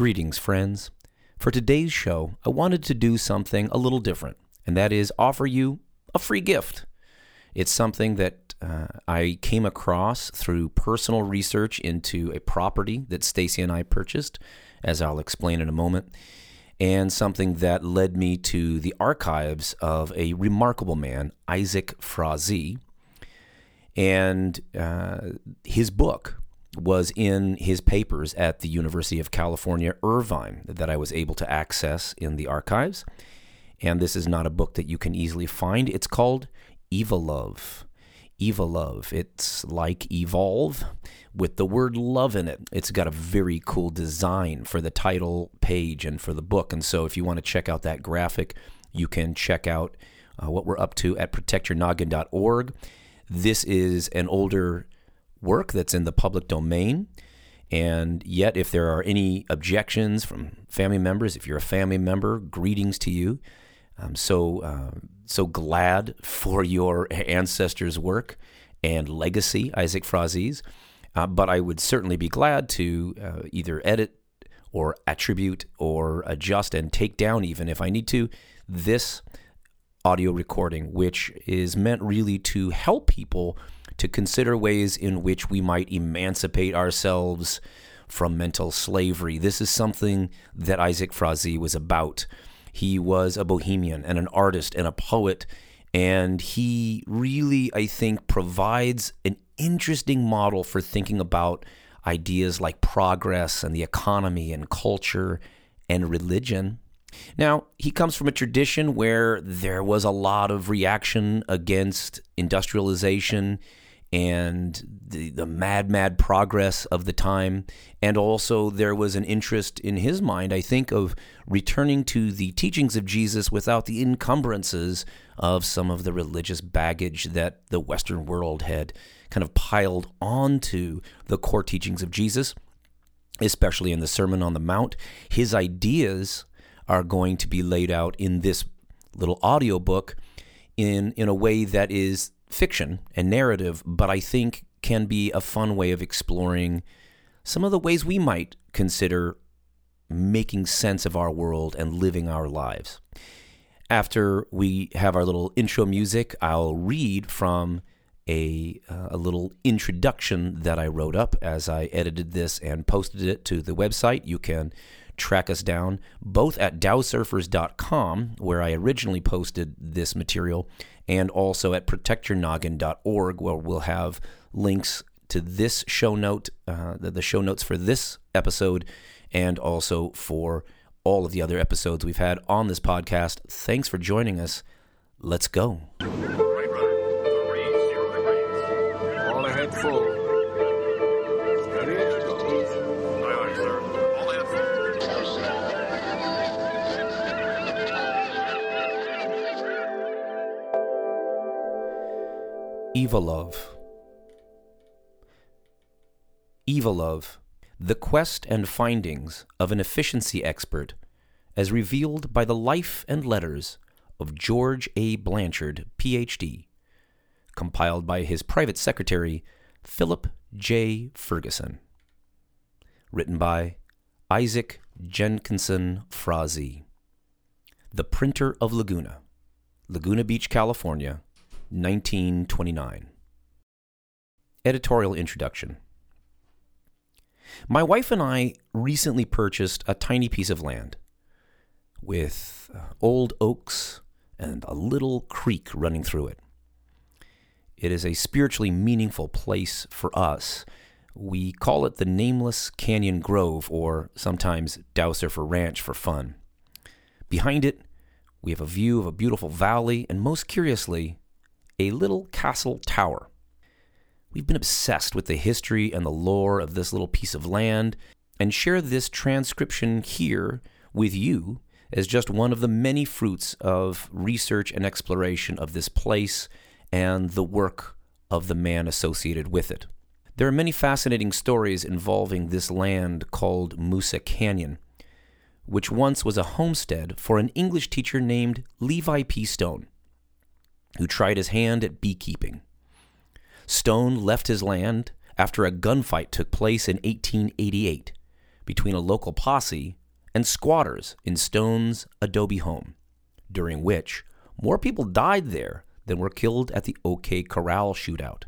Greetings, friends. For today's show, I wanted to do something a little different, and that is offer you a free gift. It's something that uh, I came across through personal research into a property that Stacy and I purchased, as I'll explain in a moment, and something that led me to the archives of a remarkable man, Isaac Frazee, and uh, his book was in his papers at the University of California, Irvine, that I was able to access in the archives. And this is not a book that you can easily find. It's called Evolove. Eva Love. It's like evolve with the word love in it. It's got a very cool design for the title page and for the book. And so if you want to check out that graphic, you can check out uh, what we're up to at protectyournoggin.org. This is an older work that's in the public domain. And yet, if there are any objections from family members, if you're a family member, greetings to you. I'm so uh, so glad for your ancestors' work and legacy, Isaac Frazee's. Uh, but I would certainly be glad to uh, either edit or attribute or adjust and take down, even if I need to, this audio recording, which is meant really to help people to consider ways in which we might emancipate ourselves from mental slavery. This is something that Isaac Frazee was about. He was a bohemian and an artist and a poet, and he really, I think, provides an interesting model for thinking about ideas like progress and the economy and culture and religion. Now, he comes from a tradition where there was a lot of reaction against industrialization and the, the mad, mad progress of the time. And also, there was an interest in his mind, I think, of returning to the teachings of Jesus without the encumbrances of some of the religious baggage that the Western world had kind of piled onto the core teachings of Jesus, especially in the Sermon on the Mount. His ideas are going to be laid out in this little audio book in, in a way that is fiction and narrative, but I think can be a fun way of exploring some of the ways we might consider making sense of our world and living our lives. After we have our little intro music, I'll read from a, uh, a little introduction that I wrote up as I edited this and posted it to the website. You can track us down both at dowsurfers.com, where I originally posted this material, and also at protectyournoggin.org, where we'll have links to this show note, uh, the, the show notes for this episode, and also for all of the other episodes we've had on this podcast. Thanks for joining us. Let's go. Evolove. Evolove, the quest and findings of an efficiency expert, as revealed by the life and letters of George A. Blanchard, Ph.D., compiled by his private secretary, Philip J. Ferguson. Written by Isaac Jenkinson Frazee. The Printer of Laguna, Laguna Beach, California, 1929. Editorial Introduction My wife and I recently purchased a tiny piece of land with uh, old oaks and a little creek running through it. It is a spiritually meaningful place for us. We call it the Nameless Canyon Grove, or sometimes Dow Surfer Ranch for fun. Behind it, we have a view of a beautiful valley, and most curiously, a little castle tower. We've been obsessed with the history and the lore of this little piece of land and share this transcription here with you as just one of the many fruits of research and exploration of this place and the work of the man associated with it. There are many fascinating stories involving this land called Moosa Canyon, which once was a homestead for an English teacher named Levi P. Stone who tried his hand at beekeeping. Stone left his land after a gunfight took place in 1888 between a local posse and squatters in Stone's adobe home, during which more people died there than were killed at the OK Corral shootout.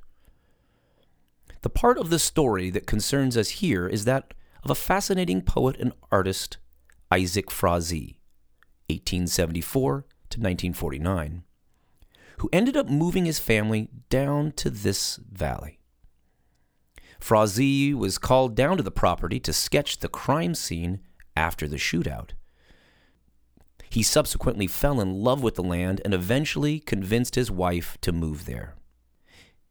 The part of the story that concerns us here is that of a fascinating poet and artist, Isaac Frazee, 1874 to 1949, who ended up moving his family down to this valley. Frazee was called down to the property to sketch the crime scene after the shootout. He subsequently fell in love with the land and eventually convinced his wife to move there.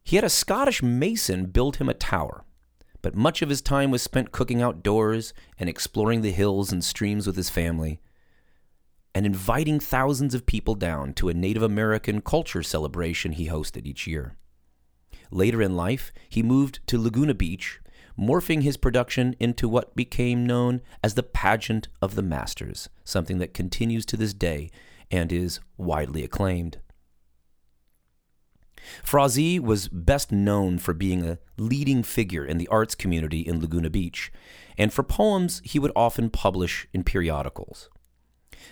He had a Scottish mason build him a tower, but much of his time was spent cooking outdoors and exploring the hills and streams with his family, and inviting thousands of people down to a Native American culture celebration he hosted each year. Later in life, he moved to Laguna Beach, morphing his production into what became known as the Pageant of the Masters, something that continues to this day and is widely acclaimed. Frazee was best known for being a leading figure in the arts community in Laguna Beach, and for poems he would often publish in periodicals.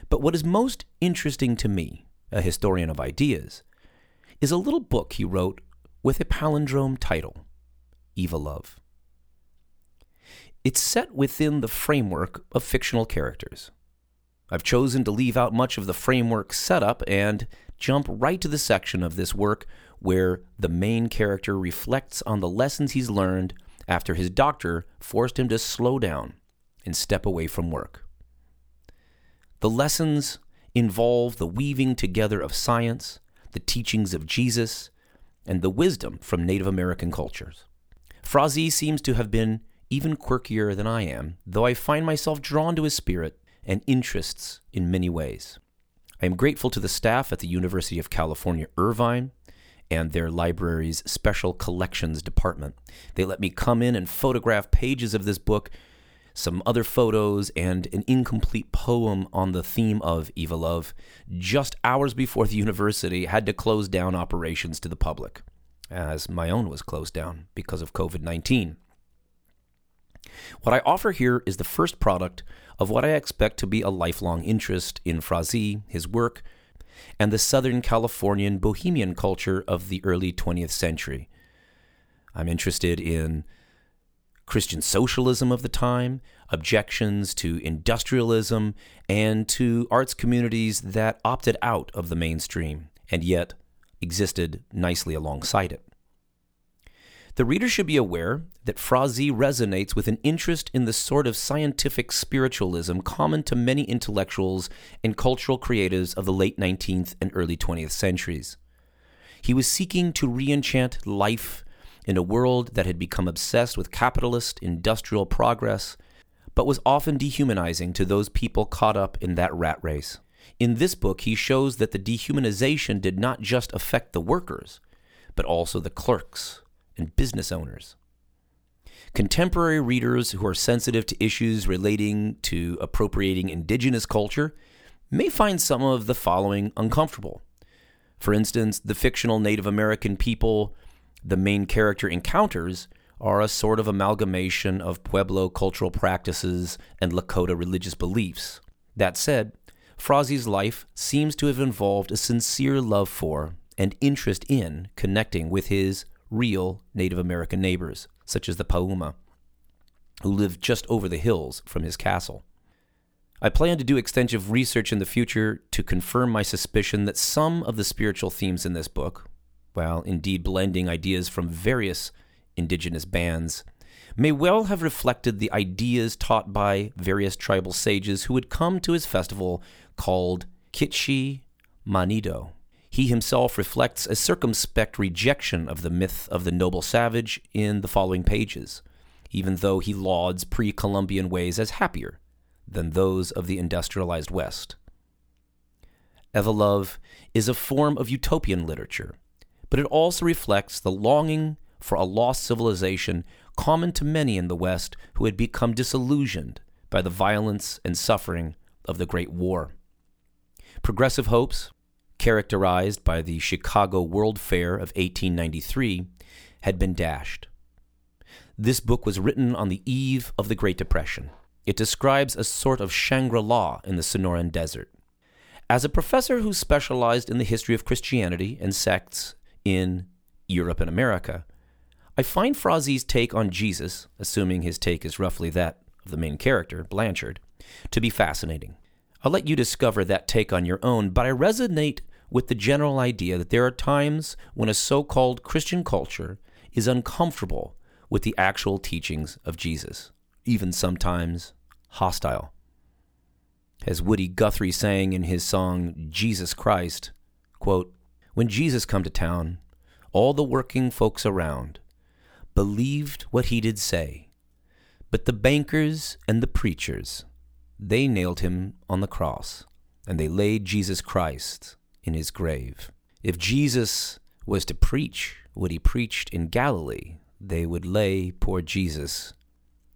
But what is most interesting to me, a historian of ideas, is a little book he wrote with a palindrome title Evolove. It's set within the framework of fictional characters. I've chosen to leave out much of the framework setup and jump right to the section of this work where the main character reflects on the lessons he's learned after his doctor forced him to slow down and step away from work. The lessons involve the weaving together of science, the teachings of Jesus, and the wisdom from Native American cultures. Frazee seems to have been even quirkier than I am, though I find myself drawn to his spirit and interests in many ways. I am grateful to the staff at the University of California, Irvine, and their library's special collections department. They let me come in and photograph pages of this book, some other photos, and an incomplete poem on the theme of Evolove just hours before the university had to close down operations to the public, as my own was closed down because of COVID 19. What I offer here is the first product of what I expect to be a lifelong interest in Frazee, his work, and the Southern Californian bohemian culture of the early 20th century. I'm interested in Christian socialism of the time, objections to industrialism, and to arts communities that opted out of the mainstream and yet existed nicely alongside it. The reader should be aware that Frazee resonates with an interest in the sort of scientific spiritualism common to many intellectuals and cultural creatives of the late 19th and early 20th centuries. He was seeking to reenchant life in a world that had become obsessed with capitalist, industrial progress, but was often dehumanizing to those people caught up in that rat race. In this book, he shows that the dehumanization did not just affect the workers, but also the clerks, and business owners. Contemporary readers who are sensitive to issues relating to appropriating indigenous culture may find some of the following uncomfortable. For instance, the fictional Native American people the main character encounters are a sort of amalgamation of Pueblo cultural practices and Lakota religious beliefs. That said, Frazee's life seems to have involved a sincere love for and interest in connecting with his real Native American neighbors, such as the Pauma, who lived just over the hills from his castle. I plan to do extensive research in the future to confirm my suspicion that some of the spiritual themes in this book, while indeed blending ideas from various indigenous bands, may well have reflected the ideas taught by various tribal sages who had come to his festival called Kitchi Manido. He himself reflects a circumspect rejection of the myth of the noble savage in the following pages, even though he lauds pre Columbian ways as happier than those of the industrialized West. Evolove is a form of utopian literature, but it also reflects the longing for a lost civilization common to many in the West who had become disillusioned by the violence and suffering of the Great War. Progressive hopes, characterized by the Chicago World Fair of 1893, had been dashed. This book was written on the eve of the Great Depression. It describes a sort of Shangri La in the Sonoran Desert. As a professor who specialized in the history of Christianity and sects in Europe and America, I find Frazee's take on Jesus, assuming his take is roughly that of the main character, Blanchard, to be fascinating. I'll let you discover that take on your own, but I resonate with the general idea that there are times when a so called Christian culture is uncomfortable with the actual teachings of Jesus, even sometimes hostile. As Woody Guthrie sang in his song Jesus Christ, quote, When Jesus come to town, all the working folks around believed what he did say, but the bankers and the preachers, they nailed him on the cross, and they laid Jesus Christ in his grave. If Jesus was to preach what he preached in Galilee, they would lay poor Jesus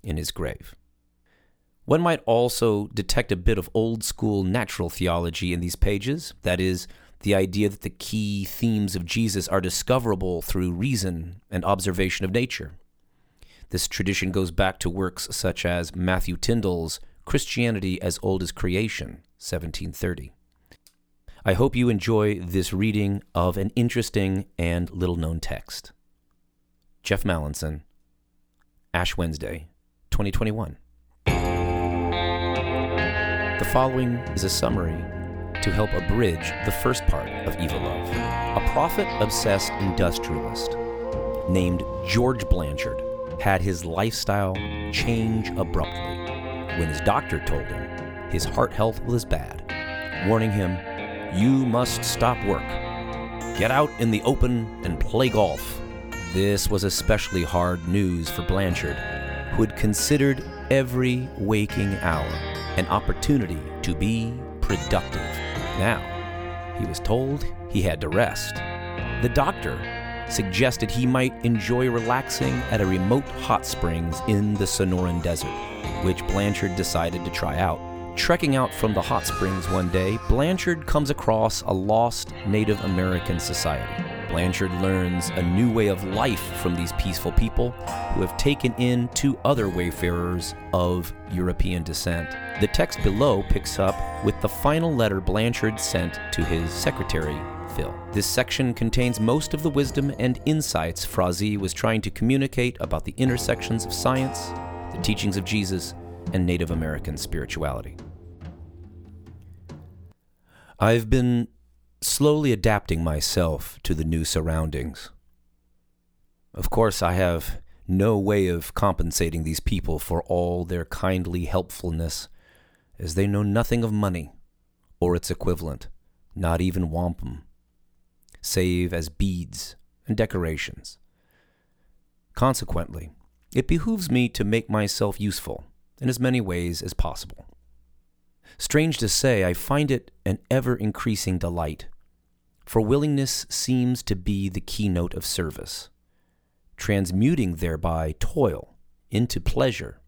in his grave. One might also detect a bit of old school natural theology in these pages, that is, the idea that the key themes of Jesus are discoverable through reason and observation of nature. This tradition goes back to works such as Matthew Tindal's Christianity as Old as Creation, 1730. I hope you enjoy this reading of an interesting and little known text. Jeff Mallinson, Ash Wednesday, 2021. The following is a summary to help abridge the first part of Evolove. A profit obsessed industrialist named George Blanchard had his lifestyle change abruptly when his doctor told him his heart health was bad, warning him, You must stop work. Get out in the open and play golf. This was especially hard news for Blanchard, who had considered every waking hour an opportunity to be productive. Now, he was told he had to rest. The doctor suggested he might enjoy relaxing at a remote hot springs in the Sonoran Desert, which Blanchard decided to try out. Trekking out from the hot springs one day, Blanchard comes across a lost Native American society. Blanchard learns a new way of life from these peaceful people who have taken in two other wayfarers of European descent. The text below picks up with the final letter Blanchard sent to his secretary, Phil. This section contains most of the wisdom and insights Frazee was trying to communicate about the intersections of science, the teachings of Jesus, and Native American spirituality. I've been slowly adapting myself to the new surroundings. Of course, I have no way of compensating these people for all their kindly helpfulness, as they know nothing of money or its equivalent, not even wampum, save as beads and decorations. Consequently, it behooves me to make myself useful in as many ways as possible. Strange to say, I find it an ever increasing delight for willingness seems to be the keynote of service, transmuting thereby toil into pleasure.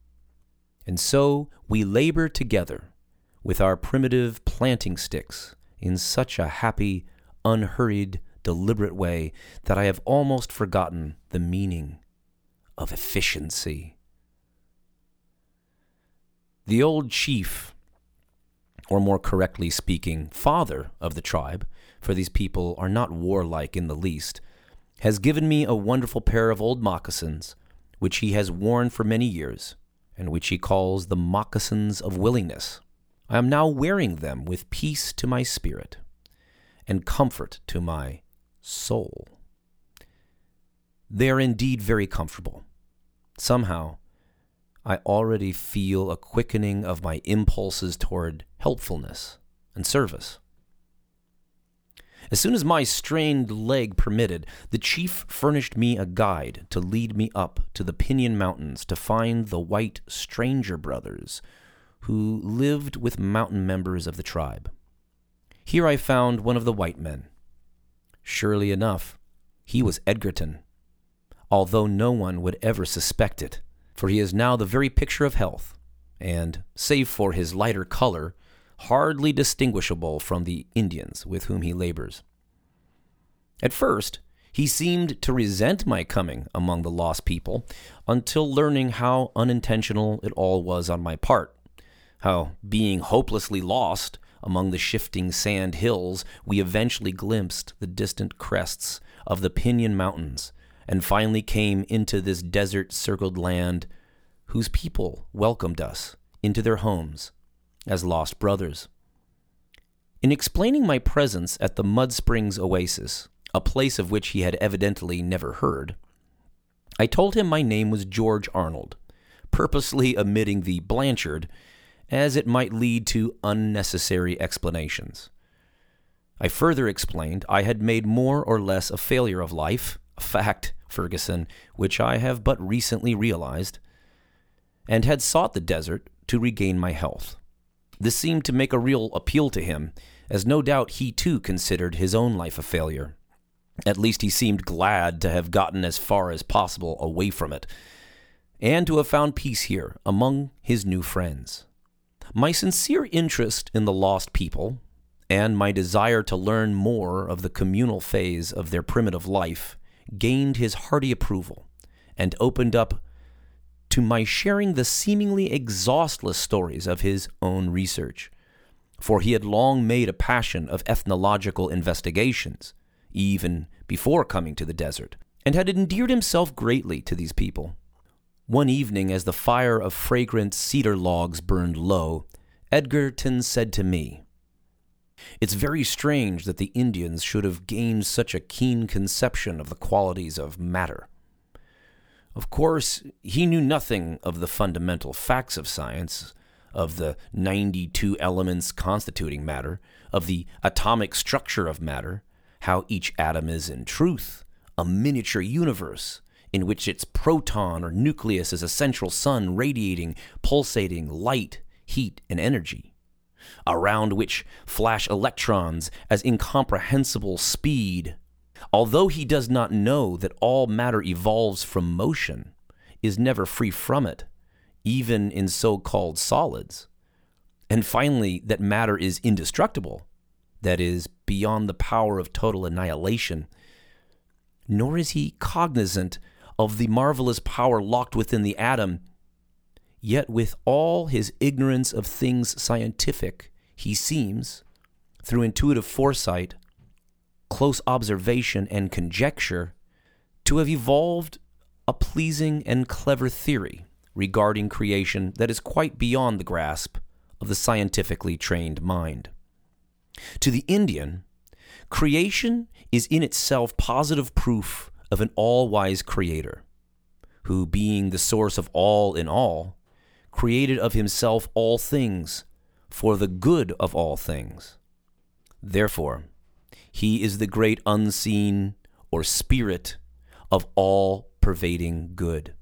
And so we labor together with our primitive planting sticks in such a happy, unhurried, deliberate way that I have almost forgotten the meaning of efficiency. The old chief, or more correctly speaking, father of the tribe, for these people are not warlike in the least, has given me a wonderful pair of old moccasins, which he has worn for many years, and which he calls the moccasins of willingness. I am now wearing them with peace to my spirit and comfort to my soul. They are indeed very comfortable. Somehow, I already feel a quickening of my impulses toward helpfulness and service. As soon as my strained leg permitted, the chief furnished me a guide to lead me up to the Pinion Mountains to find the white stranger brothers who lived with mountain members of the tribe. Here I found one of the white men. Surely enough, he was Edgerton, although no one would ever suspect it, for he is now the very picture of health, and, save for his lighter color, hardly distinguishable from the Indians with whom he labors. At first, He seemed to resent my coming among the lost people until learning how unintentional it all was on my part. How, being hopelessly lost among the shifting sand hills, we eventually glimpsed the distant crests of the Pinion Mountains and finally came into this desert circled land whose people welcomed us into their homes as lost brothers. In explaining my presence at the Mud Springs Oasis, a place of which he had evidently never heard, I told him my name was George Arnold, purposely omitting the Blanchard, as it might lead to unnecessary explanations. I further explained I had made more or less a failure of life, a fact, Ferguson, which I have but recently realized, and had sought the desert to regain my health. This seemed to make a real appeal to him, as no doubt he too considered his own life a failure. At least he seemed glad to have gotten as far as possible away from it, and to have found peace here among his new friends. My sincere interest in the lost people, and my desire to learn more of the communal phase of their primitive life, gained his hearty approval, and opened up to my sharing the seemingly exhaustless stories of his own research. For he had long made a passion of ethnological investigations even before coming to the desert, and had endeared himself greatly to these people. One evening, as the fire of fragrant cedar logs burned low, Edgerton said to me, It's very strange that the Indians should have gained such a keen conception of the qualities of matter. Of course, he knew nothing of the fundamental facts of science, of the 92 elements constituting matter, of the atomic structure of matter, how each atom is in truth a miniature universe in which its proton or nucleus is a central sun radiating, pulsating light, heat, and energy, around which flash electrons as incomprehensible speed. Although he does not know that all matter evolves from motion, is never free from it, even in so called solids. And finally, that matter is indestructible, that is, beyond the power of total annihilation. Nor is he cognizant of the marvelous power locked within the atom. Yet, with all his ignorance of things scientific, he seems, through intuitive foresight, close observation, and conjecture, to have evolved a pleasing and clever theory regarding creation that is quite beyond the grasp of the scientifically trained mind. To the Indian, creation is in itself positive proof of an all wise creator, who, being the source of all in all, created of himself all things for the good of all things. Therefore, he is the great unseen or spirit of all pervading good.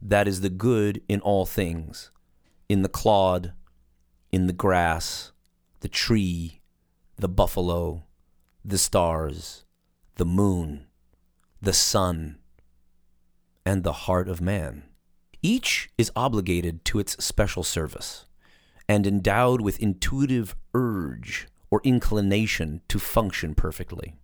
That is the good in all things, in the clod, in the grass, the tree, the buffalo, the stars, the moon, the sun, and the heart of man. Each is obligated to its special service and endowed with intuitive urge or inclination to function perfectly.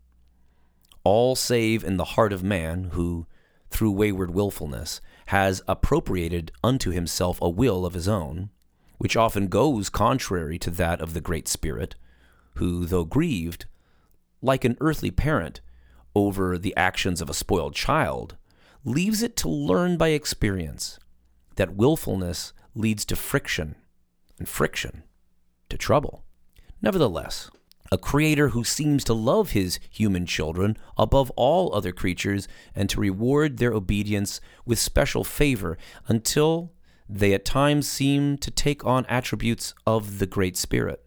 All save in the heart of man, who, through wayward wilfulness, has appropriated unto himself a will of his own, which often goes contrary to that of the Great Spirit, who, though grieved, like an earthly parent, over the actions of a spoiled child, leaves it to learn by experience that willfulness leads to friction, and friction to trouble. Nevertheless, a creator who seems to love his human children above all other creatures and to reward their obedience with special favor until they at times seem to take on attributes of the Great Spirit,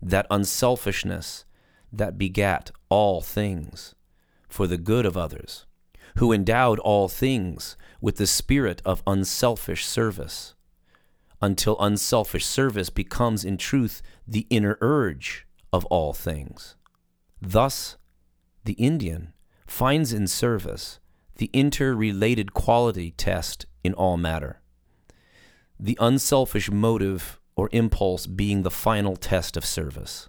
that unselfishness that begat all things for the good of others, who endowed all things with the spirit of unselfish service, until unselfish service becomes in truth the inner urge of all things. Thus, the Indian finds in service the interrelated quality test in all matter the unselfish motive or impulse being the final test of service.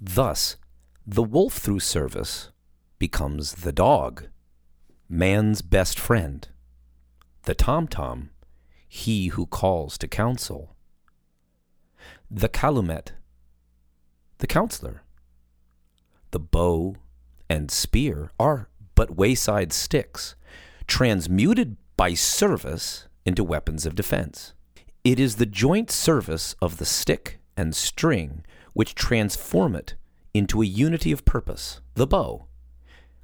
Thus, the wolf through service becomes the dog, man's best friend. The tom tom, he who calls to counsel. The calumet, the counselor. The bow and spear are but wayside sticks, transmuted by service into weapons of defense. It is the joint service of the stick and string which transform it into a unity of purpose, the bow.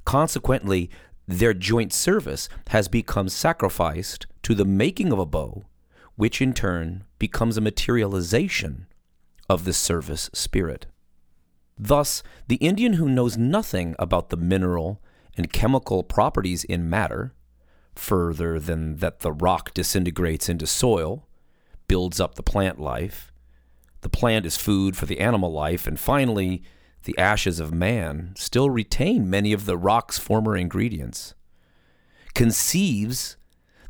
Consequently, their joint service has become sacrificed to the making of a bow, which in turn becomes a materialization of the service spirit. Thus, the Indian who knows nothing about the mineral and chemical properties in matter, further than that the rock disintegrates into soil, builds up the plant life, the plant is food for the animal life, and finally, the ashes of man still retain many of the rock's former ingredients, conceives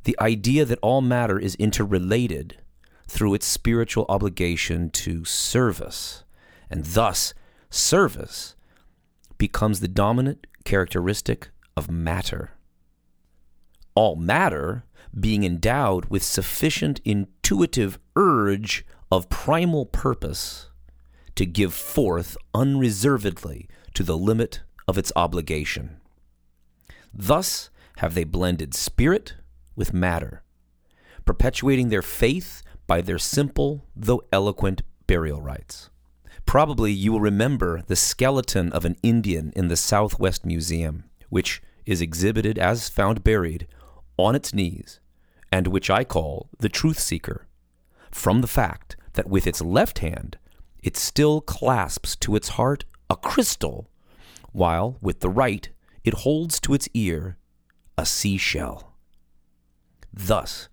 the idea that all matter is interrelated through its spiritual obligation to service, and thus service becomes the dominant characteristic of matter. All matter being endowed with sufficient intuitive urge of primal purpose to give forth unreservedly to the limit of its obligation. Thus have they blended spirit with matter, perpetuating their faith by their simple though eloquent burial rites. Probably you will remember the skeleton of an Indian in the Southwest Museum, which is exhibited as found buried on its knees, and which I call the truth seeker, from the fact that with its left hand it still clasps to its heart a crystal, while with the right it holds to its ear a seashell. Thus,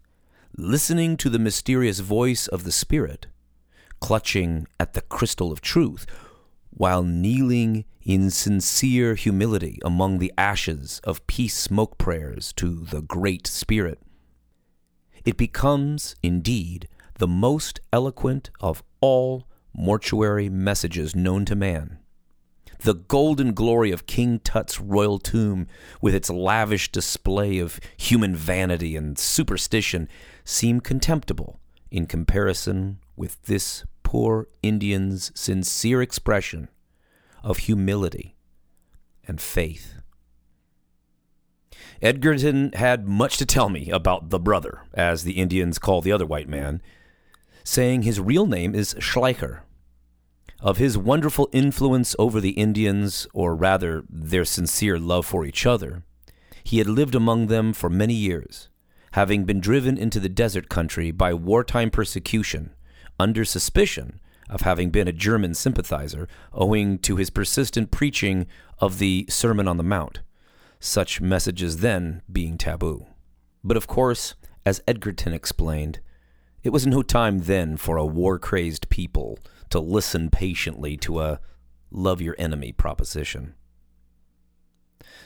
listening to the mysterious voice of the Spirit, clutching at the crystal of truth, while kneeling in sincere humility among the ashes of peace smoke prayers to the Great Spirit, it becomes, indeed, the most eloquent of all mortuary messages known to man. The golden glory of King Tut's royal tomb, with its lavish display of human vanity and superstition, seem contemptible in comparison with this poor Indian's sincere expression of humility and faith. Edgerton had much to tell me about the brother, as the Indians call the other white man, saying his real name is Schleicher. Of his wonderful influence over the Indians, or rather their sincere love for each other, he had lived among them for many years, having been driven into the desert country by wartime persecution, under suspicion of having been a German sympathizer, owing to his persistent preaching of the Sermon on the Mount, such messages then being taboo. But of course, as Edgerton explained, it was no time then for a war crazed people to listen patiently to a love your enemy proposition.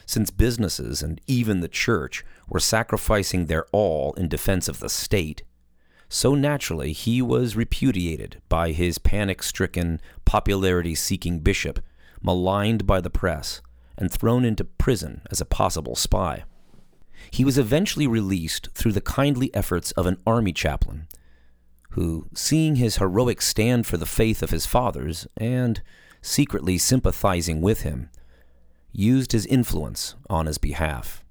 Since businesses and even the church were sacrificing their all in defense of the state, so naturally he was repudiated by his panic stricken, popularity seeking bishop, maligned by the press, and thrown into prison as a possible spy. He was eventually released through the kindly efforts of an army chaplain who, seeing his heroic stand for the faith of his fathers and secretly sympathizing with him, used his influence on his behalf.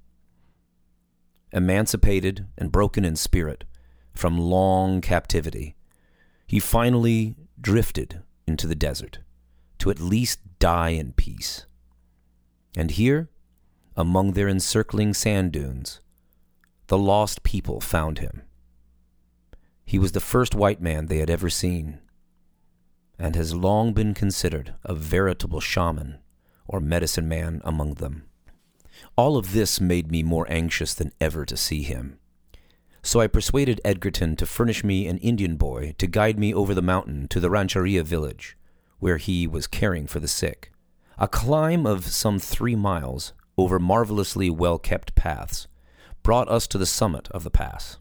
Emancipated and broken in spirit from long captivity, he finally drifted into the desert to at least die in peace. And here, among their encircling sand dunes, the lost people found him he was the first white man they had ever seen, and has long been considered a veritable shaman or medicine man among them. All of this made me more anxious than ever to see him. So I persuaded Edgerton to furnish me an Indian boy to guide me over the mountain to the Rancheria village, where he was caring for the sick. A climb of some three miles over marvelously well kept paths brought us to the summit of the pass.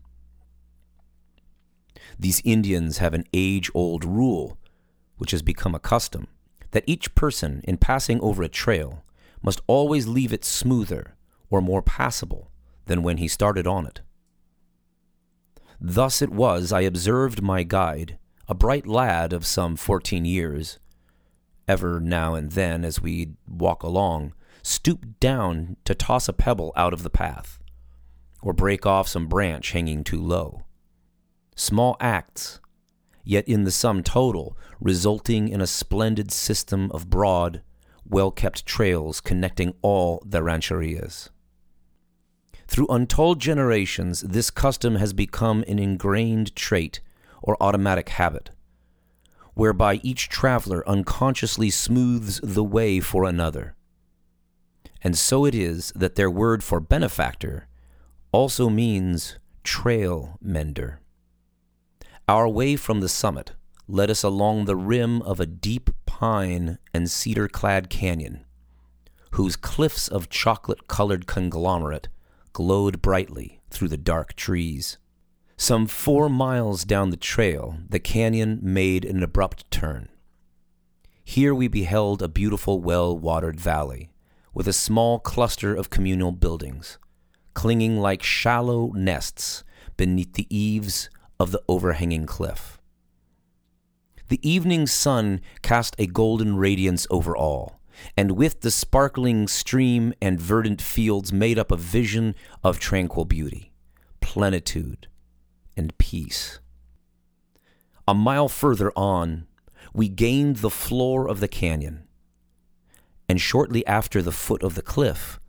These Indians have an age old rule, which has become a custom, that each person in passing over a trail must always leave it smoother or more passable than when he started on it. Thus it was I observed my guide, a bright lad of some fourteen years, ever now and then as we'd walk along, stoop down to toss a pebble out of the path, or break off some branch hanging too low. Small acts, yet in the sum total, resulting in a splendid system of broad, well kept trails connecting all the rancherias. Through untold generations, this custom has become an ingrained trait or automatic habit, whereby each traveler unconsciously smooths the way for another. And so it is that their word for benefactor also means trail mender. Our way from the summit led us along the rim of a deep pine and cedar clad canyon, whose cliffs of chocolate colored conglomerate glowed brightly through the dark trees. Some four miles down the trail, the canyon made an abrupt turn. Here we beheld a beautiful, well watered valley, with a small cluster of communal buildings, clinging like shallow nests beneath the eaves of the overhanging cliff. The evening sun cast a golden radiance over all, and with the sparkling stream and verdant fields made up a vision of tranquil beauty, plenitude, and peace. A mile further on, we gained the floor of the canyon, and shortly after the foot of the cliff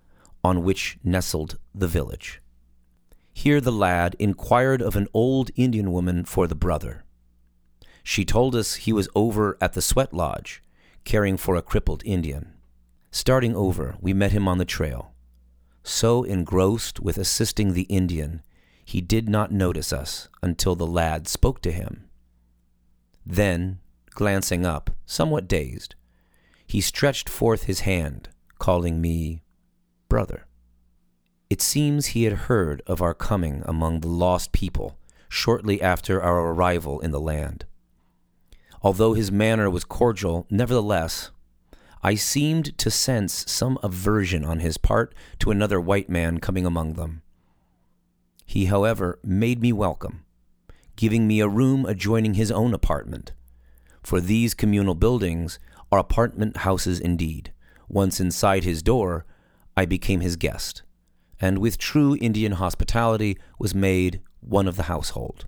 on which nestled the village. Here the lad inquired of an old Indian woman for the brother. She told us he was over at the sweat lodge, caring for a crippled Indian. Starting over, we met him on the trail. So engrossed with assisting the Indian, he did not notice us until the lad spoke to him. Then, glancing up, somewhat dazed, he stretched forth his hand, calling me brother. It seems he had heard of our coming among the lost people shortly after our arrival in the land. Although his manner was cordial, nevertheless, I seemed to sense some aversion on his part to another white man coming among them. He, however, made me welcome, giving me a room adjoining his own apartment. For these communal buildings are apartment houses indeed. Once inside his door, I became his guest, and with true Indian hospitality was made one of the household.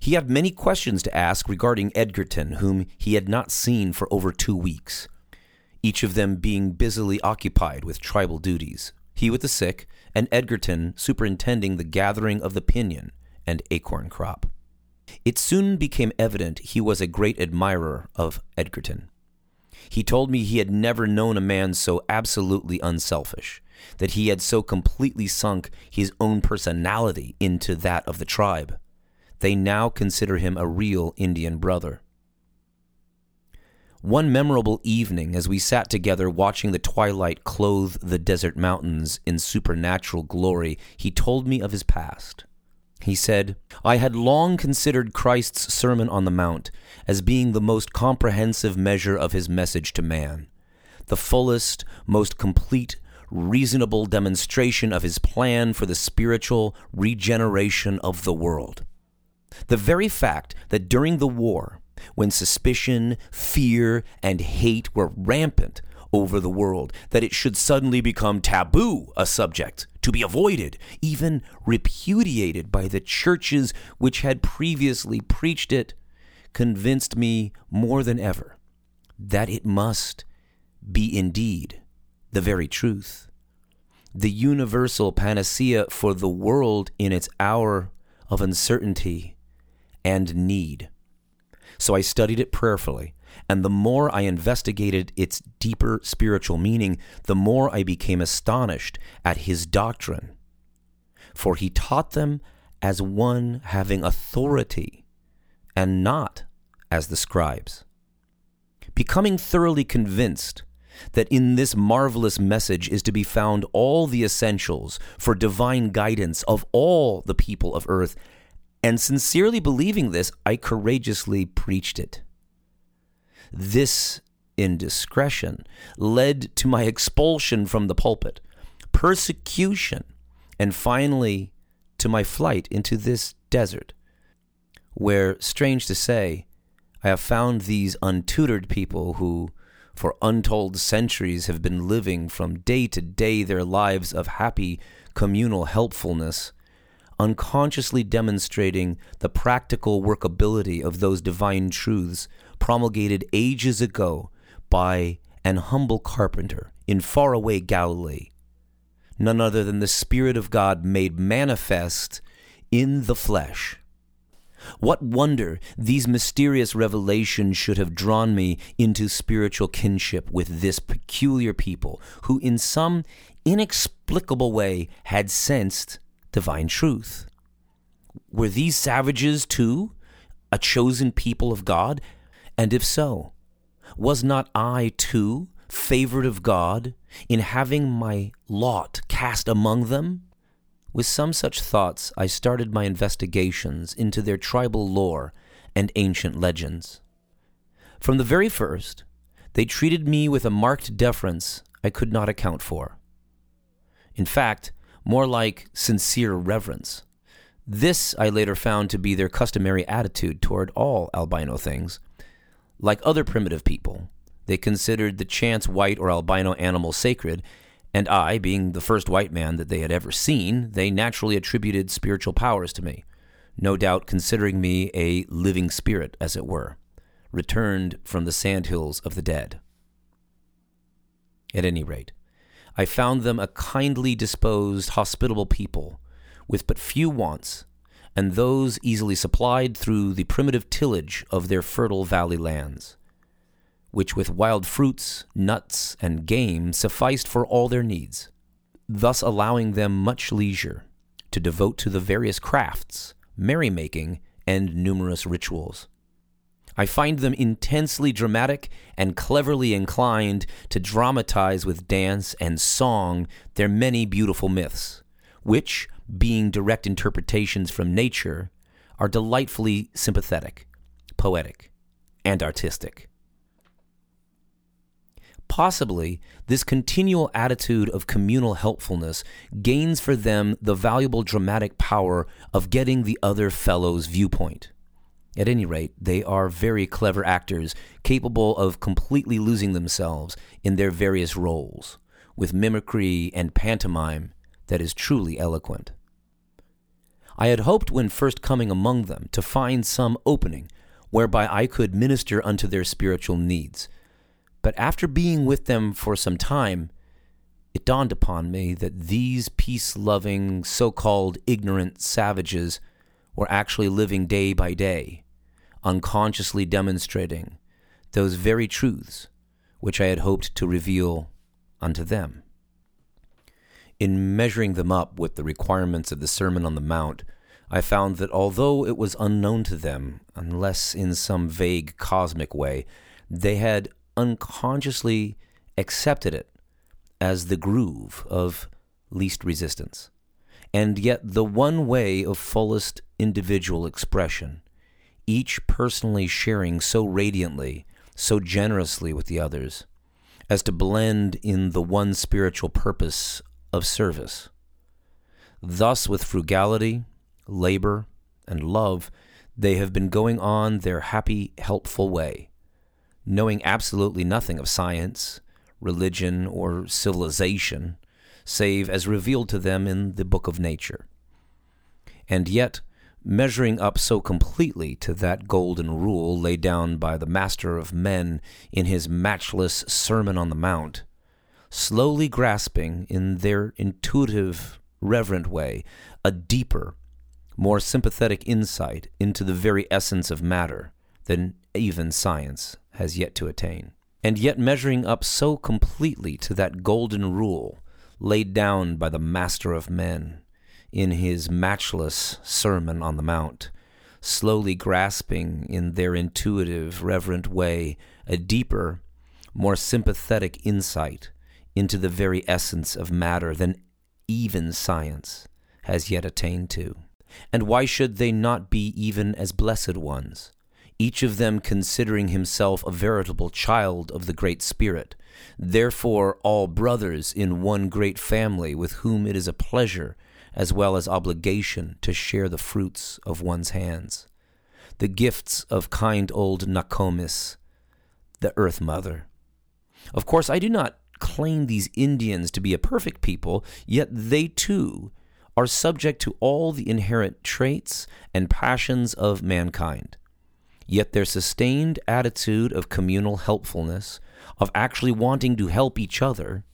He had many questions to ask regarding Edgerton, whom he had not seen for over two weeks, each of them being busily occupied with tribal duties, he with the sick, and Edgerton superintending the gathering of the pinyon and acorn crop. It soon became evident he was a great admirer of Edgerton. He told me he had never known a man so absolutely unselfish, that he had so completely sunk his own personality into that of the tribe they now consider him a real Indian brother. One memorable evening, as we sat together watching the twilight clothe the desert mountains in supernatural glory, he told me of his past. He said, I had long considered Christ's Sermon on the Mount as being the most comprehensive measure of his message to man, the fullest, most complete, reasonable demonstration of his plan for the spiritual regeneration of the world. The very fact that during the war, when suspicion, fear, and hate were rampant over the world, that it should suddenly become taboo, a subject to be avoided, even repudiated by the churches which had previously preached it, convinced me more than ever that it must be indeed the very truth. The universal panacea for the world in its hour of uncertainty and need. So I studied it prayerfully, and the more I investigated its deeper spiritual meaning, the more I became astonished at his doctrine. For he taught them as one having authority, and not as the scribes. Becoming thoroughly convinced that in this marvelous message is to be found all the essentials for divine guidance of all the people of earth and sincerely believing this, I courageously preached it. This indiscretion led to my expulsion from the pulpit, persecution, and finally to my flight into this desert, where, strange to say, I have found these untutored people who, for untold centuries, have been living from day to day their lives of happy communal helpfulness, unconsciously demonstrating the practical workability of those divine truths promulgated ages ago by an humble carpenter in faraway Galilee, none other than the Spirit of God made manifest in the flesh. What wonder these mysterious revelations should have drawn me into spiritual kinship with this peculiar people, who in some inexplicable way had sensed divine truth. Were these savages, too, a chosen people of God? And if so, was not I, too, favored of God in having my lot cast among them? With some such thoughts, I started my investigations into their tribal lore and ancient legends. From the very first, they treated me with a marked deference I could not account for. In fact, more like sincere reverence. This I later found to be their customary attitude toward all albino things. Like other primitive people, they considered the chance white or albino animal sacred and I, being the first white man that they had ever seen, they naturally attributed spiritual powers to me, no doubt considering me a living spirit, as it were, returned from the sandhills of the dead. At any rate, I found them a kindly disposed, hospitable people, with but few wants, and those easily supplied through the primitive tillage of their fertile valley lands which with wild fruits, nuts, and game sufficed for all their needs, thus allowing them much leisure to devote to the various crafts, merrymaking, and numerous rituals. I find them intensely dramatic and cleverly inclined to dramatize with dance and song their many beautiful myths, which, being direct interpretations from nature, are delightfully sympathetic, poetic, and artistic. Possibly, this continual attitude of communal helpfulness gains for them the valuable dramatic power of getting the other fellow's viewpoint. At any rate, they are very clever actors, capable of completely losing themselves in their various roles, with mimicry and pantomime that is truly eloquent. I had hoped when first coming among them to find some opening whereby I could minister unto their spiritual needs but after being with them for some time, it dawned upon me that these peace loving, so called ignorant savages were actually living day by day, unconsciously demonstrating those very truths which I had hoped to reveal unto them. In measuring them up with the requirements of the Sermon on the Mount, I found that although it was unknown to them, unless in some vague cosmic way, they had unconsciously accepted it as the groove of least resistance, and yet the one way of fullest individual expression, each personally sharing so radiantly, so generously with the others, as to blend in the one spiritual purpose of service. Thus, with frugality, labor, and love, they have been going on their happy, helpful way knowing absolutely nothing of science, religion, or civilization, save as revealed to them in the book of nature. And yet, measuring up so completely to that golden rule laid down by the Master of Men in his matchless Sermon on the Mount, slowly grasping in their intuitive, reverent way a deeper, more sympathetic insight into the very essence of matter than even science has yet to attain, and yet measuring up so completely to that golden rule laid down by the Master of Men in his matchless Sermon on the Mount, slowly grasping in their intuitive, reverent way a deeper, more sympathetic insight into the very essence of matter than even science has yet attained to. And why should they not be even as blessed ones? each of them considering himself a veritable child of the Great Spirit, therefore all brothers in one great family with whom it is a pleasure as well as obligation to share the fruits of one's hands. The gifts of kind old Nokomis, the Earth Mother. Of course, I do not claim these Indians to be a perfect people, yet they too are subject to all the inherent traits and passions of mankind. Yet their sustained attitude of communal helpfulness, of actually wanting to help each other,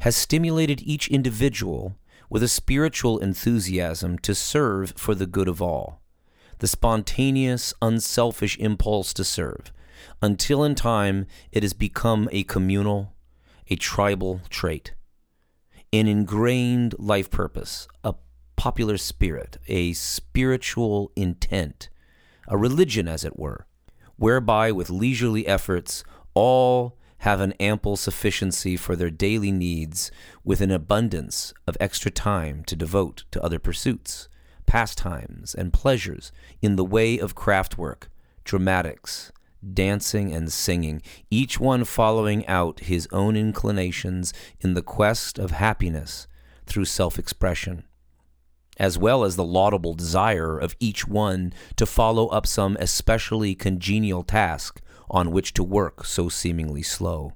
has stimulated each individual with a spiritual enthusiasm to serve for the good of all, the spontaneous, unselfish impulse to serve, until in time it has become a communal, a tribal trait, an ingrained life purpose, a popular spirit, a spiritual intent, a religion, as it were, whereby with leisurely efforts all have an ample sufficiency for their daily needs with an abundance of extra time to devote to other pursuits, pastimes, and pleasures in the way of craftwork, dramatics, dancing, and singing, each one following out his own inclinations in the quest of happiness through self expression. As well as the laudable desire of each one to follow up some especially congenial task on which to work so seemingly slow.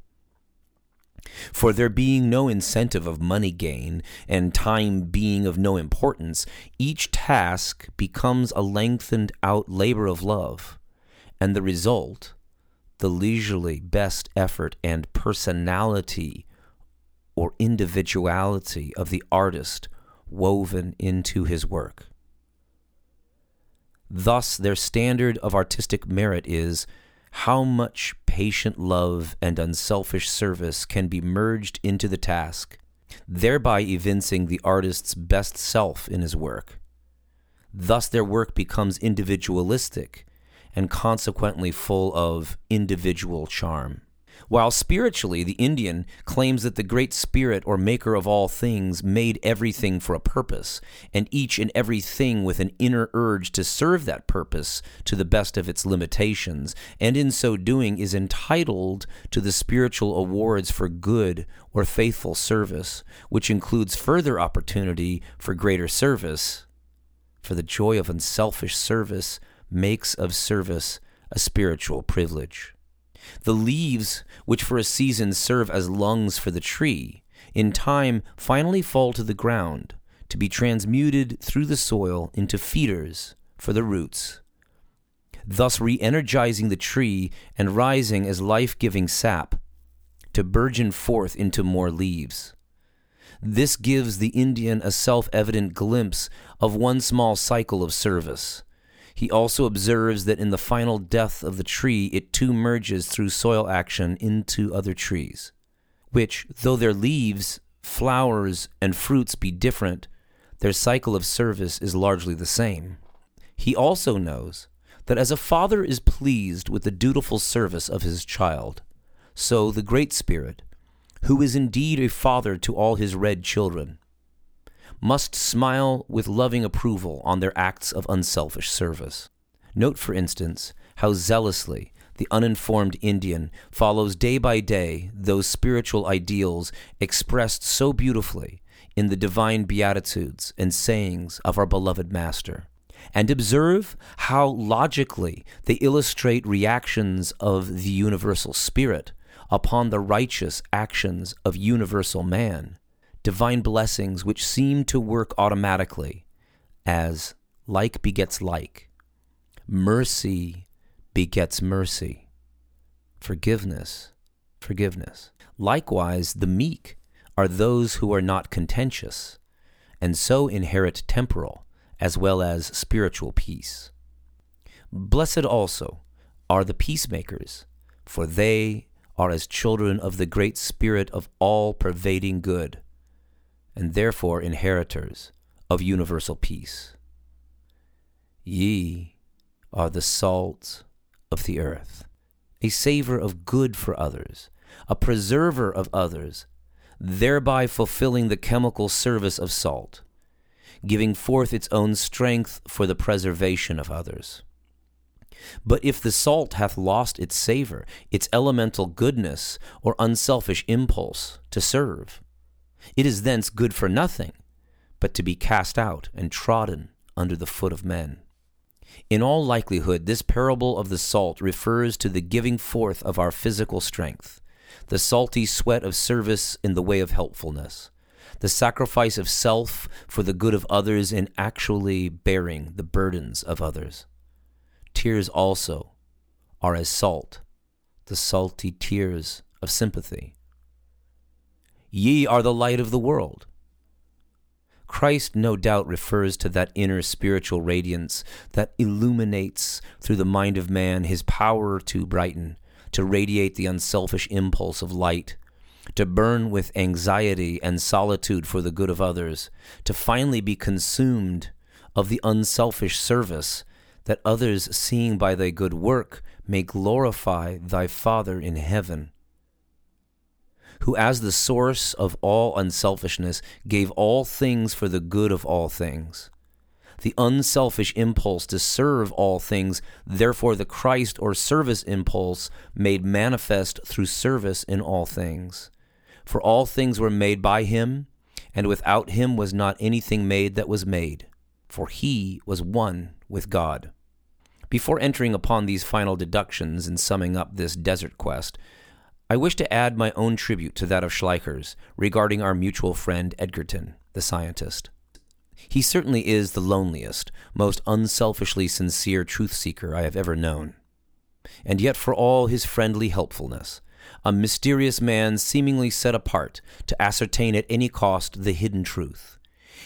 For there being no incentive of money gain, and time being of no importance, each task becomes a lengthened out labor of love, and the result, the leisurely best effort and personality or individuality of the artist woven into his work. Thus, their standard of artistic merit is how much patient love and unselfish service can be merged into the task, thereby evincing the artist's best self in his work. Thus, their work becomes individualistic and consequently full of individual charm. While spiritually, the Indian claims that the Great Spirit or Maker of all things made everything for a purpose, and each and every thing with an inner urge to serve that purpose to the best of its limitations, and in so doing is entitled to the spiritual awards for good or faithful service, which includes further opportunity for greater service. For the joy of unselfish service makes of service a spiritual privilege. The leaves, which for a season serve as lungs for the tree, in time finally fall to the ground to be transmuted through the soil into feeders for the roots, thus re energizing the tree and rising as life giving sap to burgeon forth into more leaves. This gives the Indian a self evident glimpse of one small cycle of service he also observes that in the final death of the tree, it too merges through soil action into other trees, which, though their leaves, flowers, and fruits be different, their cycle of service is largely the same. He also knows that as a father is pleased with the dutiful service of his child, so the Great Spirit, who is indeed a father to all his red children, must smile with loving approval on their acts of unselfish service. Note, for instance, how zealously the uninformed Indian follows day by day those spiritual ideals expressed so beautifully in the divine beatitudes and sayings of our beloved Master. And observe how logically they illustrate reactions of the universal spirit upon the righteous actions of universal man divine blessings which seem to work automatically as like begets like, mercy begets mercy, forgiveness, forgiveness. Likewise, the meek are those who are not contentious, and so inherit temporal as well as spiritual peace. Blessed also are the peacemakers, for they are as children of the great Spirit of all pervading good and therefore inheritors of universal peace. Ye are the salt of the earth, a savor of good for others, a preserver of others, thereby fulfilling the chemical service of salt, giving forth its own strength for the preservation of others. But if the salt hath lost its savor, its elemental goodness, or unselfish impulse to serve, it is thence good for nothing, but to be cast out and trodden under the foot of men. In all likelihood, this parable of the salt refers to the giving forth of our physical strength, the salty sweat of service in the way of helpfulness, the sacrifice of self for the good of others in actually bearing the burdens of others. Tears also are as salt, the salty tears of sympathy. Ye are the light of the world. Christ no doubt refers to that inner spiritual radiance that illuminates through the mind of man his power to brighten, to radiate the unselfish impulse of light, to burn with anxiety and solitude for the good of others, to finally be consumed of the unselfish service, that others, seeing by thy good work, may glorify thy Father in heaven who, as the source of all unselfishness, gave all things for the good of all things. The unselfish impulse to serve all things, therefore, the Christ or service impulse made manifest through service in all things. For all things were made by him, and without him was not anything made that was made. For he was one with God. Before entering upon these final deductions and summing up this desert quest, I wish to add my own tribute to that of Schleicher's regarding our mutual friend Edgerton, the scientist. He certainly is the loneliest, most unselfishly sincere truth seeker I have ever known. And yet, for all his friendly helpfulness, a mysterious man seemingly set apart to ascertain at any cost the hidden truth.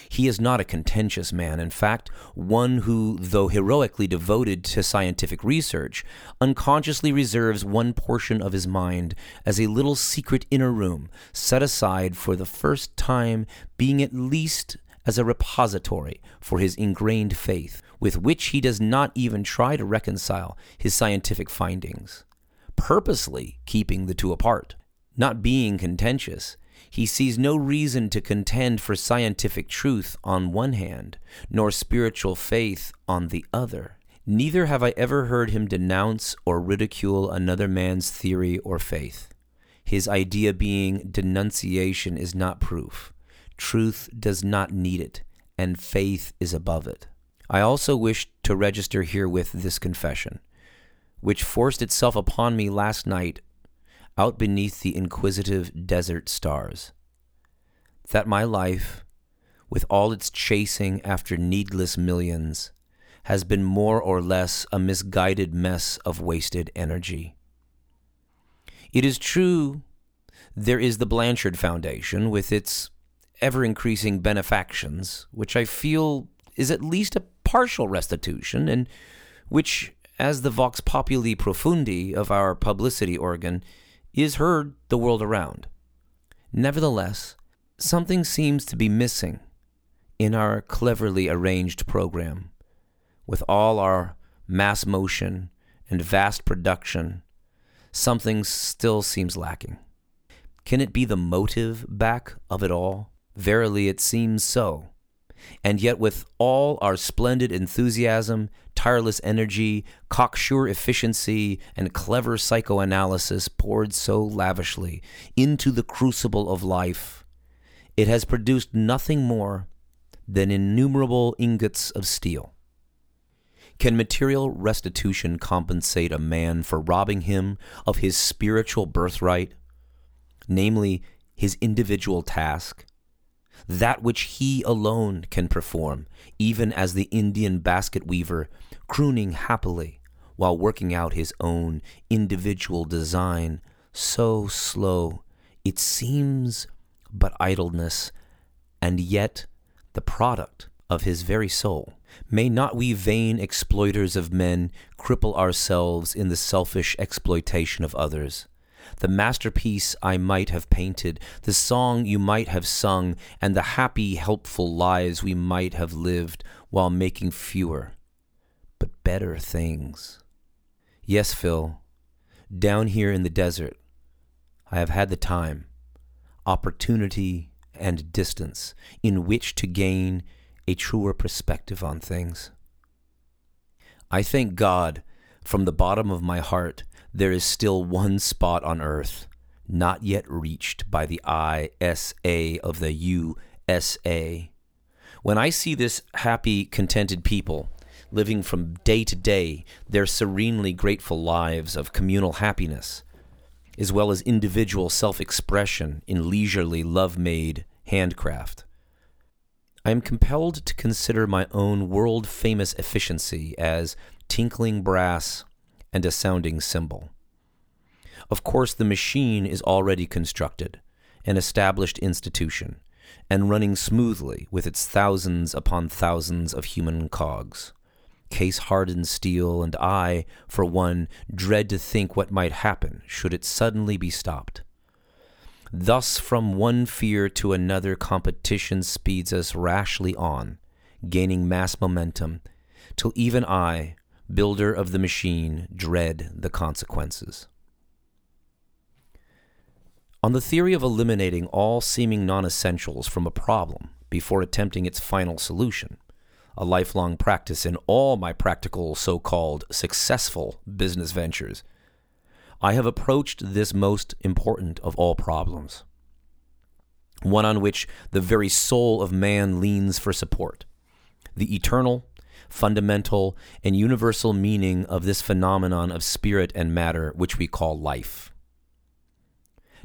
He is not a contentious man, in fact, one who, though heroically devoted to scientific research, unconsciously reserves one portion of his mind as a little secret inner room set aside for the first time being at least as a repository for his ingrained faith, with which he does not even try to reconcile his scientific findings, purposely keeping the two apart. Not being contentious, he sees no reason to contend for scientific truth on one hand, nor spiritual faith on the other. Neither have I ever heard him denounce or ridicule another man's theory or faith. His idea being denunciation is not proof. Truth does not need it, and faith is above it. I also wish to register herewith this confession, which forced itself upon me last night out beneath the inquisitive desert stars. That my life, with all its chasing after needless millions, has been more or less a misguided mess of wasted energy. It is true there is the Blanchard Foundation with its ever increasing benefactions, which I feel is at least a partial restitution, and which, as the vox populi profundi of our publicity organ, is heard the world around. Nevertheless, something seems to be missing in our cleverly arranged program. With all our mass motion and vast production, something still seems lacking. Can it be the motive back of it all? Verily, it seems so. And yet, with all our splendid enthusiasm, tireless energy, cocksure efficiency, and clever psychoanalysis poured so lavishly into the crucible of life, it has produced nothing more than innumerable ingots of steel. Can material restitution compensate a man for robbing him of his spiritual birthright, namely his individual task? That which he alone can perform, even as the Indian basket weaver, crooning happily while working out his own individual design, so slow it seems but idleness, and yet the product of his very soul. May not we vain exploiters of men cripple ourselves in the selfish exploitation of others? The masterpiece I might have painted, the song you might have sung, and the happy, helpful lives we might have lived while making fewer, but better things. Yes, Phil, down here in the desert, I have had the time, opportunity, and distance in which to gain a truer perspective on things. I thank God from the bottom of my heart, there is still one spot on earth not yet reached by the ISA of the USA. When I see this happy, contented people living from day to day their serenely grateful lives of communal happiness, as well as individual self expression in leisurely, love made handcraft, I am compelled to consider my own world famous efficiency as tinkling brass and a sounding cymbal. Of course, the machine is already constructed, an established institution, and running smoothly with its thousands upon thousands of human cogs. Case hardened steel, and I, for one, dread to think what might happen should it suddenly be stopped. Thus, from one fear to another, competition speeds us rashly on, gaining mass momentum, till even I, builder of the machine, dread the consequences. On the theory of eliminating all seeming non essentials from a problem before attempting its final solution, a lifelong practice in all my practical so called successful business ventures, I have approached this most important of all problems, one on which the very soul of man leans for support the eternal, fundamental, and universal meaning of this phenomenon of spirit and matter which we call life.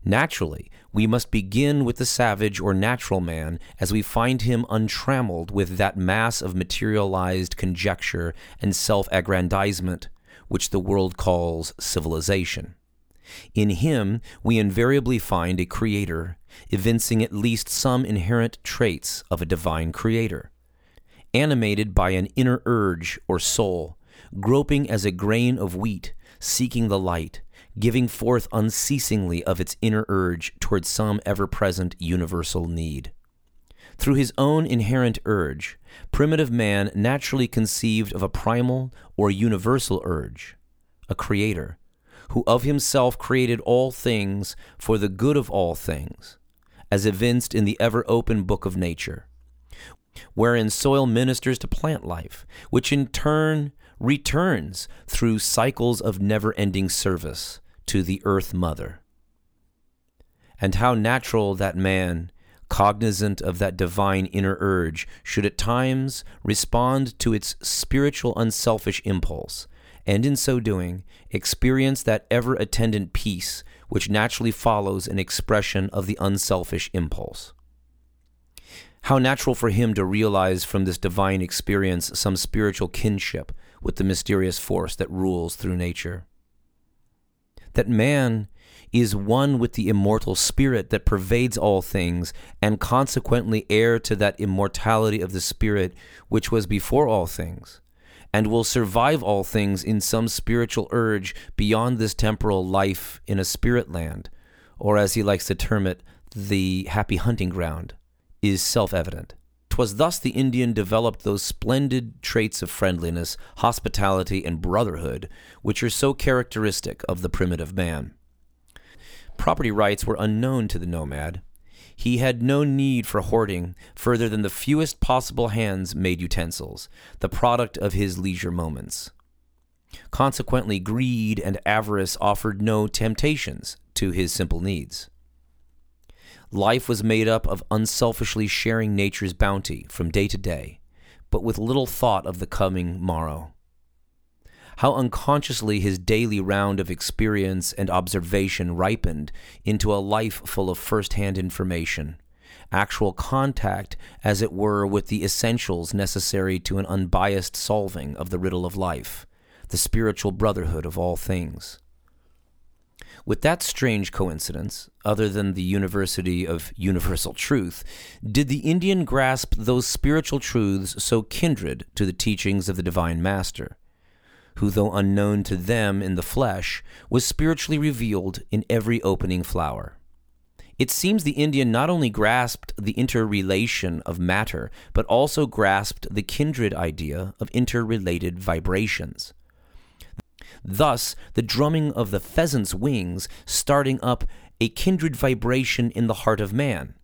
Naturally, we must begin with the savage or natural man as we find him untrammeled with that mass of materialized conjecture and self aggrandizement which the world calls civilization. In him, we invariably find a creator, evincing at least some inherent traits of a divine creator, animated by an inner urge or soul, groping as a grain of wheat, seeking the light giving forth unceasingly of its inner urge towards some ever present universal need. Through his own inherent urge, primitive man naturally conceived of a primal or universal urge, a creator, who of himself created all things for the good of all things, as evinced in the ever open book of nature, wherein soil ministers to plant life, which in turn returns through cycles of never ending service to the earth mother. And how natural that man, cognizant of that divine inner urge, should at times respond to its spiritual unselfish impulse, and in so doing, experience that ever attendant peace which naturally follows an expression of the unselfish impulse. How natural for him to realize from this divine experience some spiritual kinship with the mysterious force that rules through nature. That man is one with the immortal spirit that pervades all things, and consequently heir to that immortality of the spirit which was before all things, and will survive all things in some spiritual urge beyond this temporal life in a spirit land, or as he likes to term it, the happy hunting ground, is self evident. 'Twas thus the Indian developed those splendid traits of friendliness, hospitality, and brotherhood which are so characteristic of the primitive man. Property rights were unknown to the nomad. He had no need for hoarding further than the fewest possible hands made utensils, the product of his leisure moments. Consequently, greed and avarice offered no temptations to his simple needs. Life was made up of unselfishly sharing nature's bounty from day to day, but with little thought of the coming morrow. How unconsciously his daily round of experience and observation ripened into a life full of first hand information, actual contact, as it were, with the essentials necessary to an unbiased solving of the riddle of life, the spiritual brotherhood of all things. With that strange coincidence, other than the University of Universal Truth, did the Indian grasp those spiritual truths so kindred to the teachings of the Divine Master, who, though unknown to them in the flesh, was spiritually revealed in every opening flower. It seems the Indian not only grasped the interrelation of matter, but also grasped the kindred idea of interrelated vibrations. Thus, the drumming of the pheasant's wings starting up a kindred vibration in the heart of man.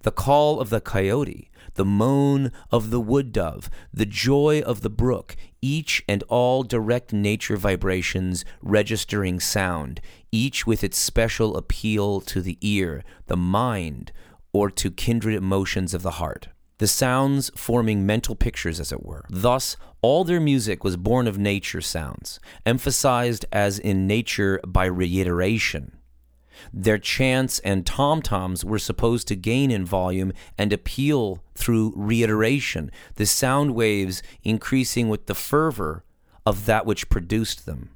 The call of the coyote, the moan of the wood dove, the joy of the brook, each and all direct nature vibrations registering sound, each with its special appeal to the ear, the mind, or to kindred emotions of the heart. The sounds forming mental pictures, as it were. Thus, all their music was born of nature sounds, emphasized as in nature by reiteration. Their chants and tom toms were supposed to gain in volume and appeal through reiteration, the sound waves increasing with the fervor of that which produced them.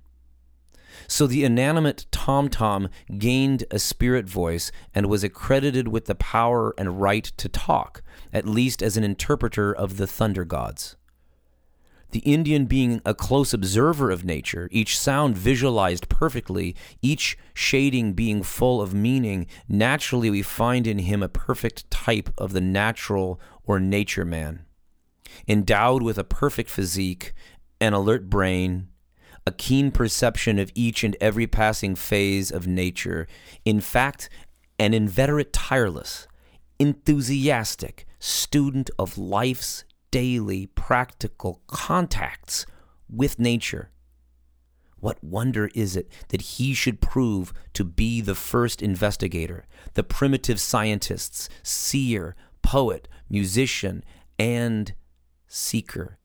So the inanimate tom tom gained a spirit voice and was accredited with the power and right to talk, at least as an interpreter of the thunder gods. The Indian being a close observer of nature, each sound visualized perfectly, each shading being full of meaning, naturally we find in him a perfect type of the natural or nature man. Endowed with a perfect physique, an alert brain, a keen perception of each and every passing phase of nature, in fact, an inveterate, tireless, enthusiastic student of life's daily practical contacts with nature. What wonder is it that he should prove to be the first investigator, the primitive scientist's seer, poet, musician, and seeker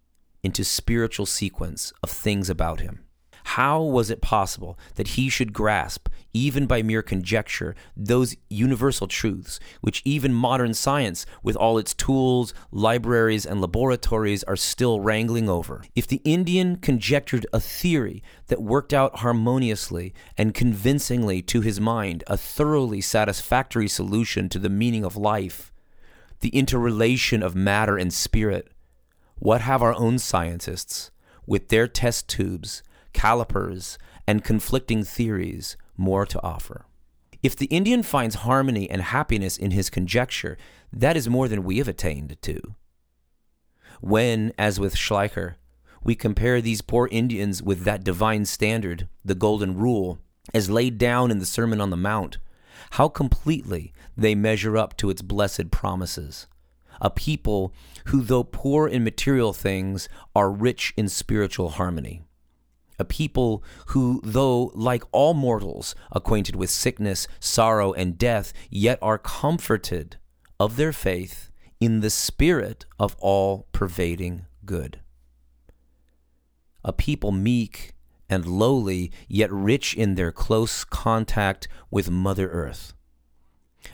into spiritual sequence of things about him? How was it possible that he should grasp, even by mere conjecture, those universal truths which even modern science, with all its tools, libraries, and laboratories, are still wrangling over? If the Indian conjectured a theory that worked out harmoniously and convincingly to his mind a thoroughly satisfactory solution to the meaning of life, the interrelation of matter and spirit, what have our own scientists, with their test tubes, calipers, and conflicting theories more to offer. If the Indian finds harmony and happiness in his conjecture, that is more than we have attained to. When, as with Schleicher, we compare these poor Indians with that divine standard, the Golden Rule, as laid down in the Sermon on the Mount, how completely they measure up to its blessed promises. A people who, though poor in material things, are rich in spiritual harmony a people who, though like all mortals acquainted with sickness, sorrow, and death, yet are comforted of their faith in the spirit of all pervading good. A people meek and lowly, yet rich in their close contact with Mother Earth.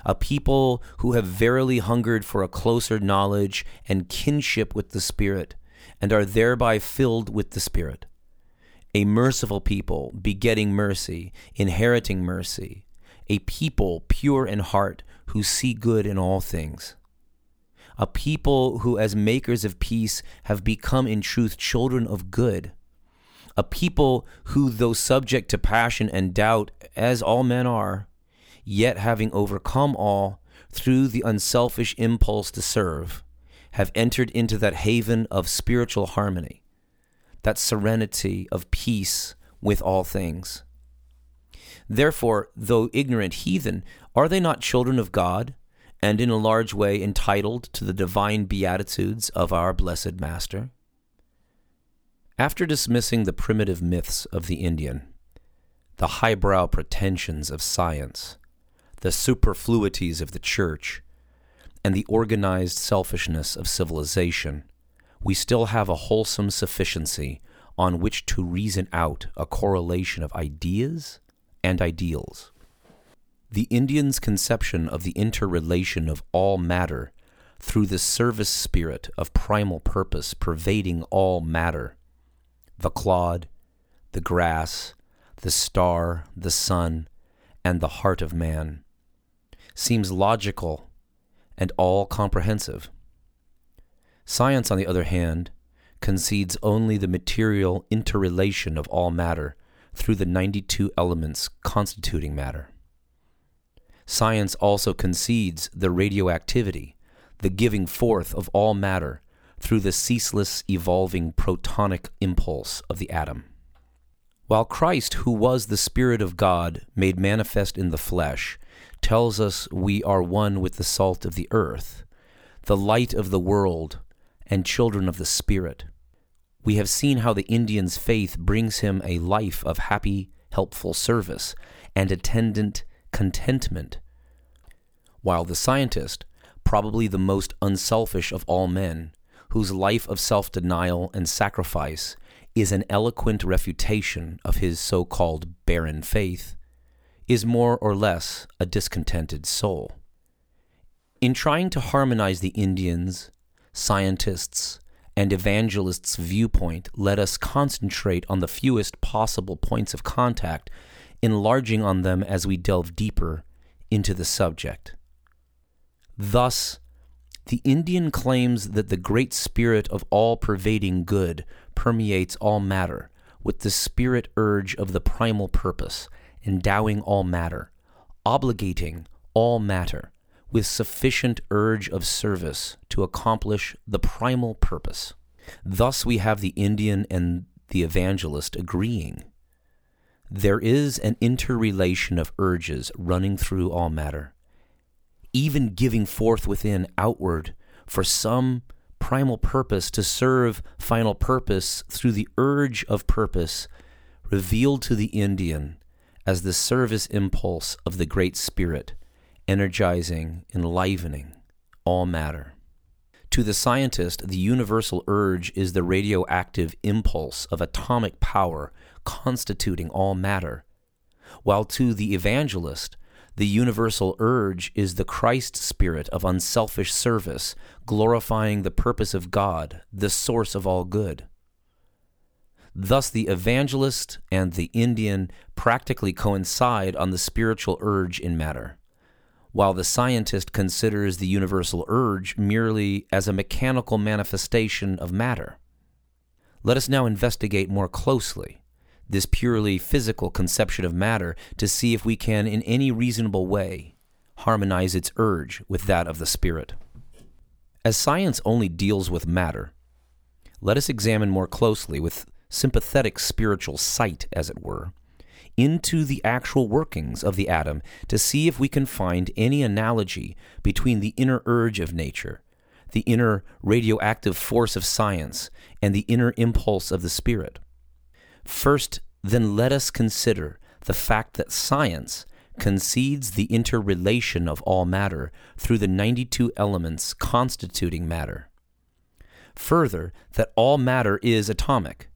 A people who have verily hungered for a closer knowledge and kinship with the Spirit, and are thereby filled with the Spirit a merciful people, begetting mercy, inheriting mercy, a people pure in heart who see good in all things. A people who, as makers of peace, have become in truth children of good. A people who, though subject to passion and doubt, as all men are, yet having overcome all through the unselfish impulse to serve, have entered into that haven of spiritual harmony that serenity of peace with all things. Therefore, though ignorant heathen, are they not children of God, and in a large way entitled to the divine beatitudes of our blessed Master? After dismissing the primitive myths of the Indian, the highbrow pretensions of science, the superfluities of the church, and the organized selfishness of civilization, we still have a wholesome sufficiency on which to reason out a correlation of ideas and ideals. The Indian's conception of the interrelation of all matter through the service spirit of primal purpose pervading all matter the clod, the grass, the star, the sun, and the heart of man seems logical and all comprehensive. Science, on the other hand, concedes only the material interrelation of all matter through the 92 elements constituting matter. Science also concedes the radioactivity, the giving forth of all matter through the ceaseless evolving protonic impulse of the atom. While Christ, who was the Spirit of God made manifest in the flesh, tells us we are one with the salt of the earth, the light of the world, and children of the Spirit. We have seen how the Indian's faith brings him a life of happy, helpful service and attendant contentment, while the scientist, probably the most unselfish of all men, whose life of self denial and sacrifice is an eloquent refutation of his so called barren faith, is more or less a discontented soul. In trying to harmonize the Indians, scientists, and evangelists' viewpoint, let us concentrate on the fewest possible points of contact, enlarging on them as we delve deeper into the subject. Thus, the Indian claims that the great spirit of all pervading good permeates all matter, with the spirit urge of the primal purpose, endowing all matter, obligating all matter, with sufficient urge of service to accomplish the primal purpose. Thus, we have the Indian and the evangelist agreeing. There is an interrelation of urges running through all matter, even giving forth within outward for some primal purpose to serve final purpose through the urge of purpose revealed to the Indian as the service impulse of the Great Spirit, energizing, enlivening all matter. To the scientist, the universal urge is the radioactive impulse of atomic power constituting all matter, while to the evangelist, the universal urge is the Christ spirit of unselfish service, glorifying the purpose of God, the source of all good. Thus, the evangelist and the Indian practically coincide on the spiritual urge in matter, while the scientist considers the universal urge merely as a mechanical manifestation of matter. Let us now investigate more closely this purely physical conception of matter to see if we can, in any reasonable way, harmonize its urge with that of the spirit. As science only deals with matter, let us examine more closely, with sympathetic spiritual sight, as it were, into the actual workings of the atom to see if we can find any analogy between the inner urge of nature, the inner radioactive force of science, and the inner impulse of the spirit. First, then let us consider the fact that science concedes the interrelation of all matter through the 92 elements constituting matter. Further, that all matter is atomic,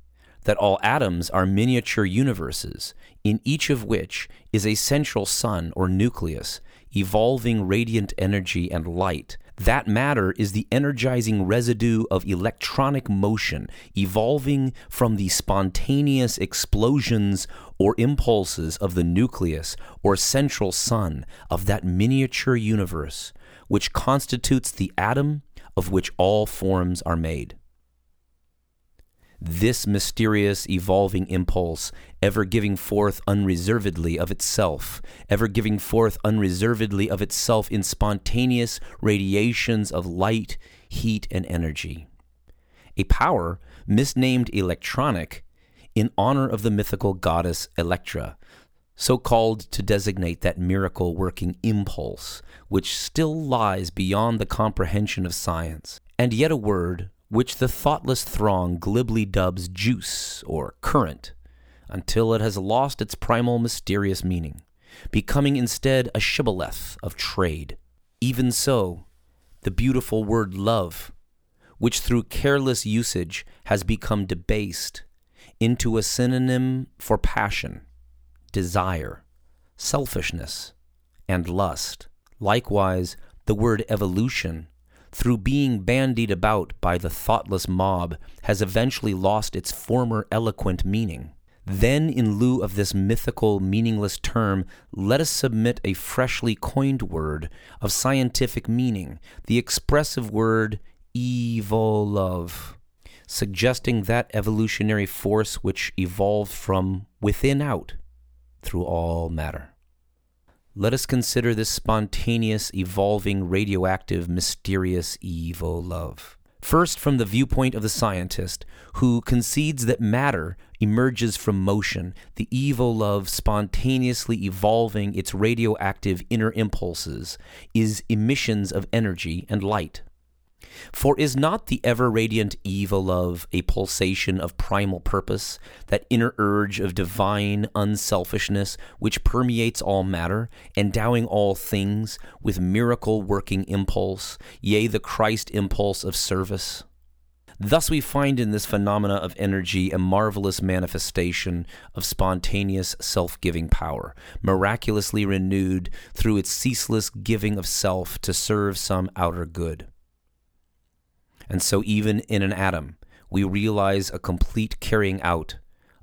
that all atoms are miniature universes, in each of which is a central sun or nucleus, evolving radiant energy and light. That matter is the energizing residue of electronic motion evolving from the spontaneous explosions or impulses of the nucleus or central sun of that miniature universe, which constitutes the atom of which all forms are made this mysterious evolving impulse, ever giving forth unreservedly of itself, ever giving forth unreservedly of itself in spontaneous radiations of light, heat, and energy. A power misnamed electronic in honor of the mythical goddess Electra, so called to designate that miracle working impulse which still lies beyond the comprehension of science, and yet a word which the thoughtless throng glibly dubs juice or current, until it has lost its primal mysterious meaning, becoming instead a shibboleth of trade. Even so, the beautiful word love, which through careless usage has become debased into a synonym for passion, desire, selfishness, and lust. Likewise, the word evolution through being bandied about by the thoughtless mob, has eventually lost its former eloquent meaning. Then, in lieu of this mythical, meaningless term, let us submit a freshly coined word of scientific meaning, the expressive word evolove, suggesting that evolutionary force which evolved from within out through all matter. Let us consider this spontaneous, evolving, radioactive, mysterious Evolove. First, from the viewpoint of the scientist, who concedes that matter emerges from motion, the evolove spontaneously evolving its radioactive inner impulses is emissions of energy and light. For is not the ever radiant evolove a pulsation of primal purpose, that inner urge of divine unselfishness which permeates all matter, endowing all things with miracle working impulse, yea, the Christ impulse of service? Thus, we find in this phenomena of energy a marvelous manifestation of spontaneous self giving power, miraculously renewed through its ceaseless giving of self to serve some outer good. And so, even in an atom, we realize a complete carrying out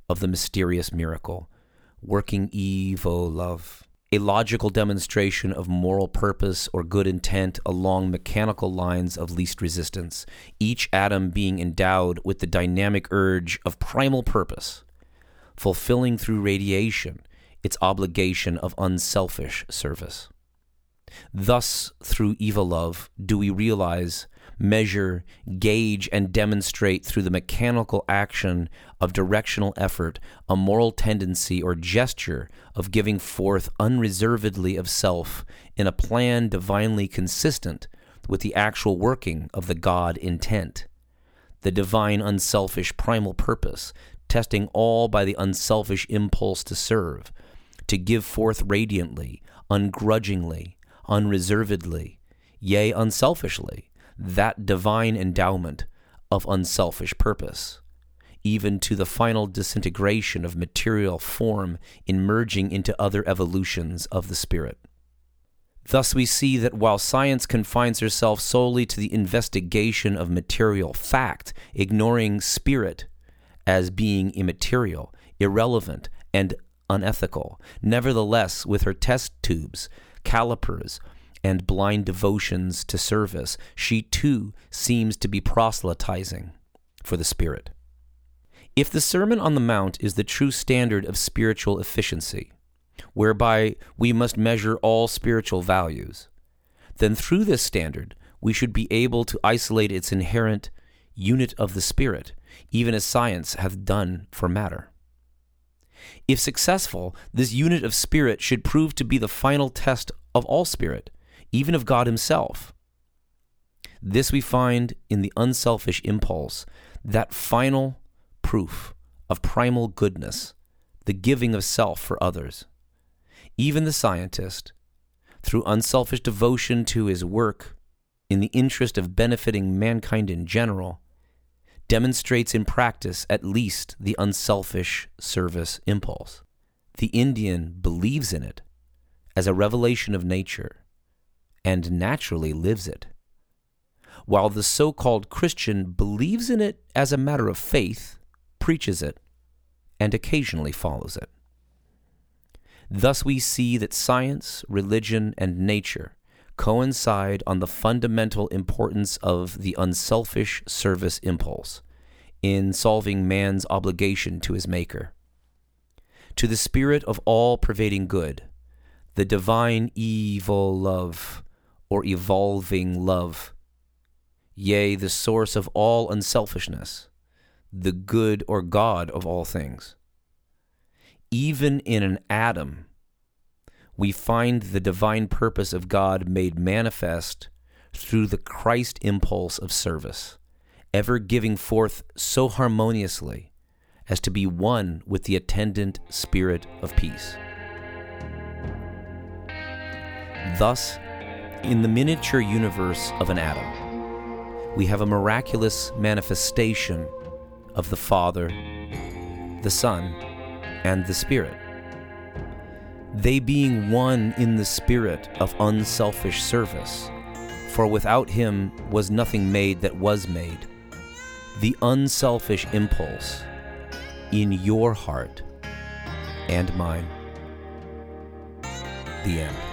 of the mysterious miracle, working evolove, a logical demonstration of moral purpose or good intent along mechanical lines of least resistance, each atom being endowed with the dynamic urge of primal purpose, fulfilling through radiation its obligation of unselfish service. Thus, through evolove, do we realize measure, gauge, and demonstrate through the mechanical action of directional effort a moral tendency or gesture of giving forth unreservedly of self in a plan divinely consistent with the actual working of the God intent. The divine unselfish primal purpose, testing all by the unselfish impulse to serve, to give forth radiantly, ungrudgingly, unreservedly, yea, unselfishly, that divine endowment of unselfish purpose, even to the final disintegration of material form in merging into other evolutions of the spirit. Thus, we see that while science confines herself solely to the investigation of material fact, ignoring spirit as being immaterial, irrelevant, and unethical, nevertheless, with her test tubes, calipers, and blind devotions to service, she too seems to be proselytizing for the Spirit. If the Sermon on the Mount is the true standard of spiritual efficiency, whereby we must measure all spiritual values, then through this standard we should be able to isolate its inherent unit of the Spirit, even as science hath done for matter. If successful, this unit of spirit should prove to be the final test of all spirit, even of God Himself. This we find in the unselfish impulse, that final proof of primal goodness, the giving of self for others. Even the scientist, through unselfish devotion to his work in the interest of benefiting mankind in general, demonstrates in practice at least the unselfish service impulse. The Indian believes in it as a revelation of nature and naturally lives it. While the so called Christian believes in it as a matter of faith, preaches it, and occasionally follows it. Thus, we see that science, religion, and nature coincide on the fundamental importance of the unselfish service impulse in solving man's obligation to his Maker. To the spirit of all pervading good, the divine evolove or evolving love. Yea, the source of all unselfishness, the good or God of all things. Even in an atom, we find the divine purpose of God made manifest through the Christ impulse of service, ever giving forth so harmoniously as to be one with the attendant spirit of peace. Thus, in the miniature universe of an atom, we have a miraculous manifestation of the Father, the Son, and the Spirit. They being one in the spirit of unselfish service, for without him was nothing made that was made. The unselfish impulse in your heart and mine. The end.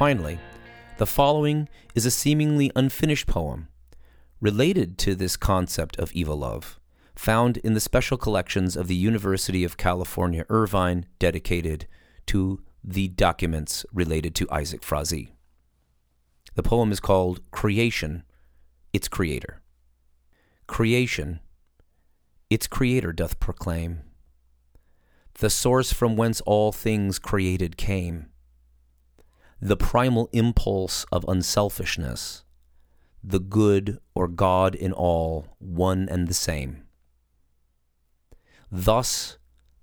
Finally, the following is a seemingly unfinished poem related to this concept of evolove, found in the special collections of the University of California Irvine dedicated to the documents related to Isaac Frazee. The poem is called Creation, its Creator. Creation, its Creator doth proclaim. The source from whence all things created came. The primal impulse of unselfishness, the good or God in all, one and the same. Thus,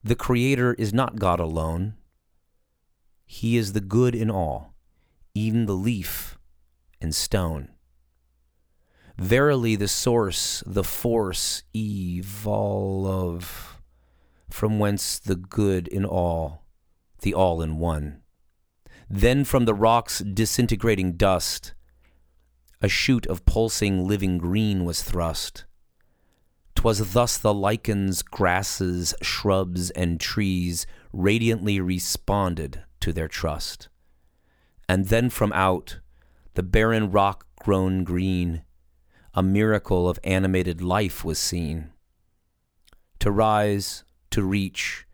the Creator is not God alone. He is the good in all, even the leaf and stone. Verily, the source, the force, evolve, from whence the good in all, the all in one. Then from the rock's disintegrating dust, a shoot of pulsing living green was thrust. 'Twas thus the lichens, grasses, shrubs, and trees radiantly responded to their trust. And then from out the barren rock grown green, a miracle of animated life was seen. To rise, to reach,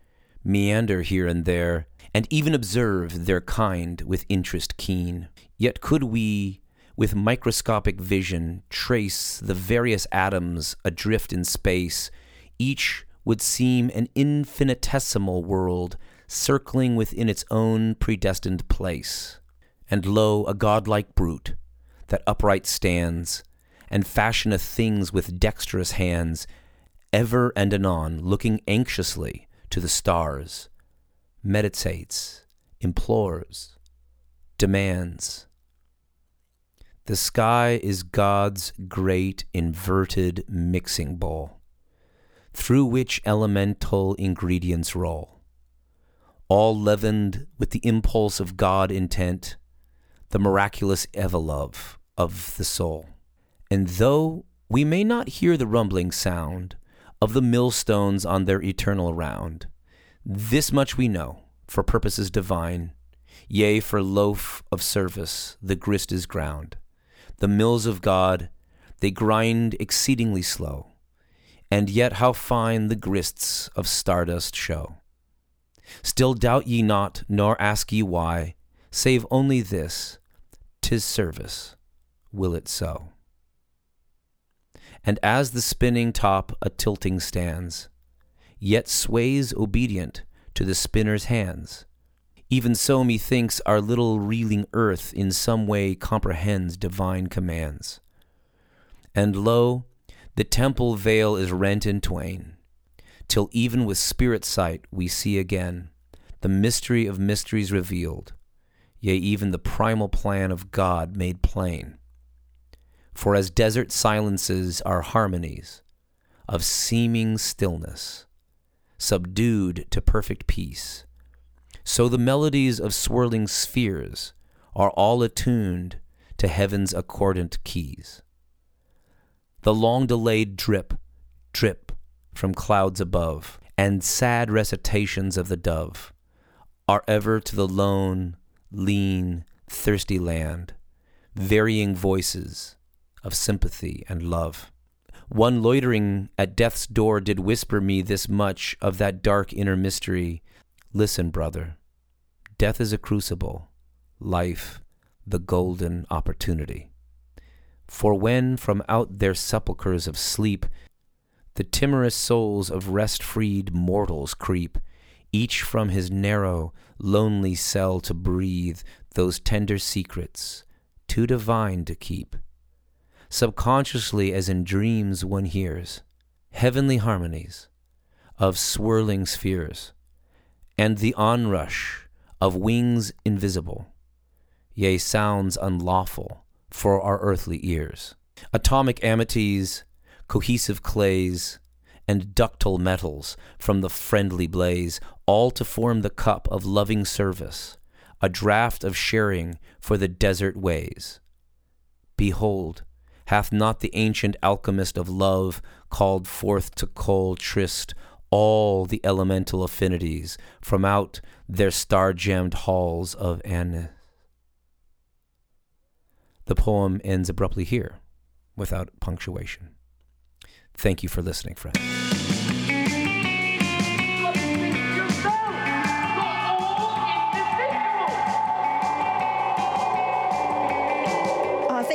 meander here and there, and even observe their kind with interest keen. Yet could we, with microscopic vision, trace the various atoms adrift in space, each would seem an infinitesimal world circling within its own predestined place. And lo, a godlike brute that upright stands, and fashioneth things with dexterous hands, ever and anon looking anxiously to the stars, meditates, implores, demands. The sky is God's great inverted mixing bowl, through which elemental ingredients roll, all leavened with the impulse of God intent, the miraculous evolove of the soul. And though we may not hear the rumbling sound of the millstones on their eternal round, this much we know, for purposes divine, yea, for loaf of service, the grist is ground. The mills of God, they grind exceedingly slow, and yet how fine the grists of stardust show. Still doubt ye not, nor ask ye why, save only this, 'tis service, will it so. And as the spinning top a tilting stands, yet sways obedient to the spinner's hands. Even so, methinks, our little reeling earth in some way comprehends divine commands. And lo, the temple veil is rent in twain, till even with spirit sight we see again the mystery of mysteries revealed, yea, even the primal plan of God made plain. For as desert silences are harmonies of seeming stillness, subdued to perfect peace, so the melodies of swirling spheres are all attuned to heaven's accordant keys. The long delayed drip, drip from clouds above, and sad recitations of the dove are ever to the lone, lean, thirsty land, varying voices of sympathy and love. One loitering at death's door did whisper me this much of that dark inner mystery. Listen, brother, death is a crucible, life the golden opportunity. For when from out their sepulchres of sleep the timorous souls of rest freed mortals creep, each from his narrow, lonely cell to breathe those tender secrets, too divine to keep subconsciously as in dreams one hears heavenly harmonies of swirling spheres and the onrush of wings invisible, yea, sounds unlawful for our earthly ears. Atomic amities, cohesive clays, and ductile metals from the friendly blaze, all to form the cup of loving service, a draught of sharing for the desert ways. Behold, Hath not the ancient alchemist of love called forth to cold tryst all the elemental affinities from out their star gemmed halls of Annis? The poem ends abruptly here, without punctuation. Thank you for listening,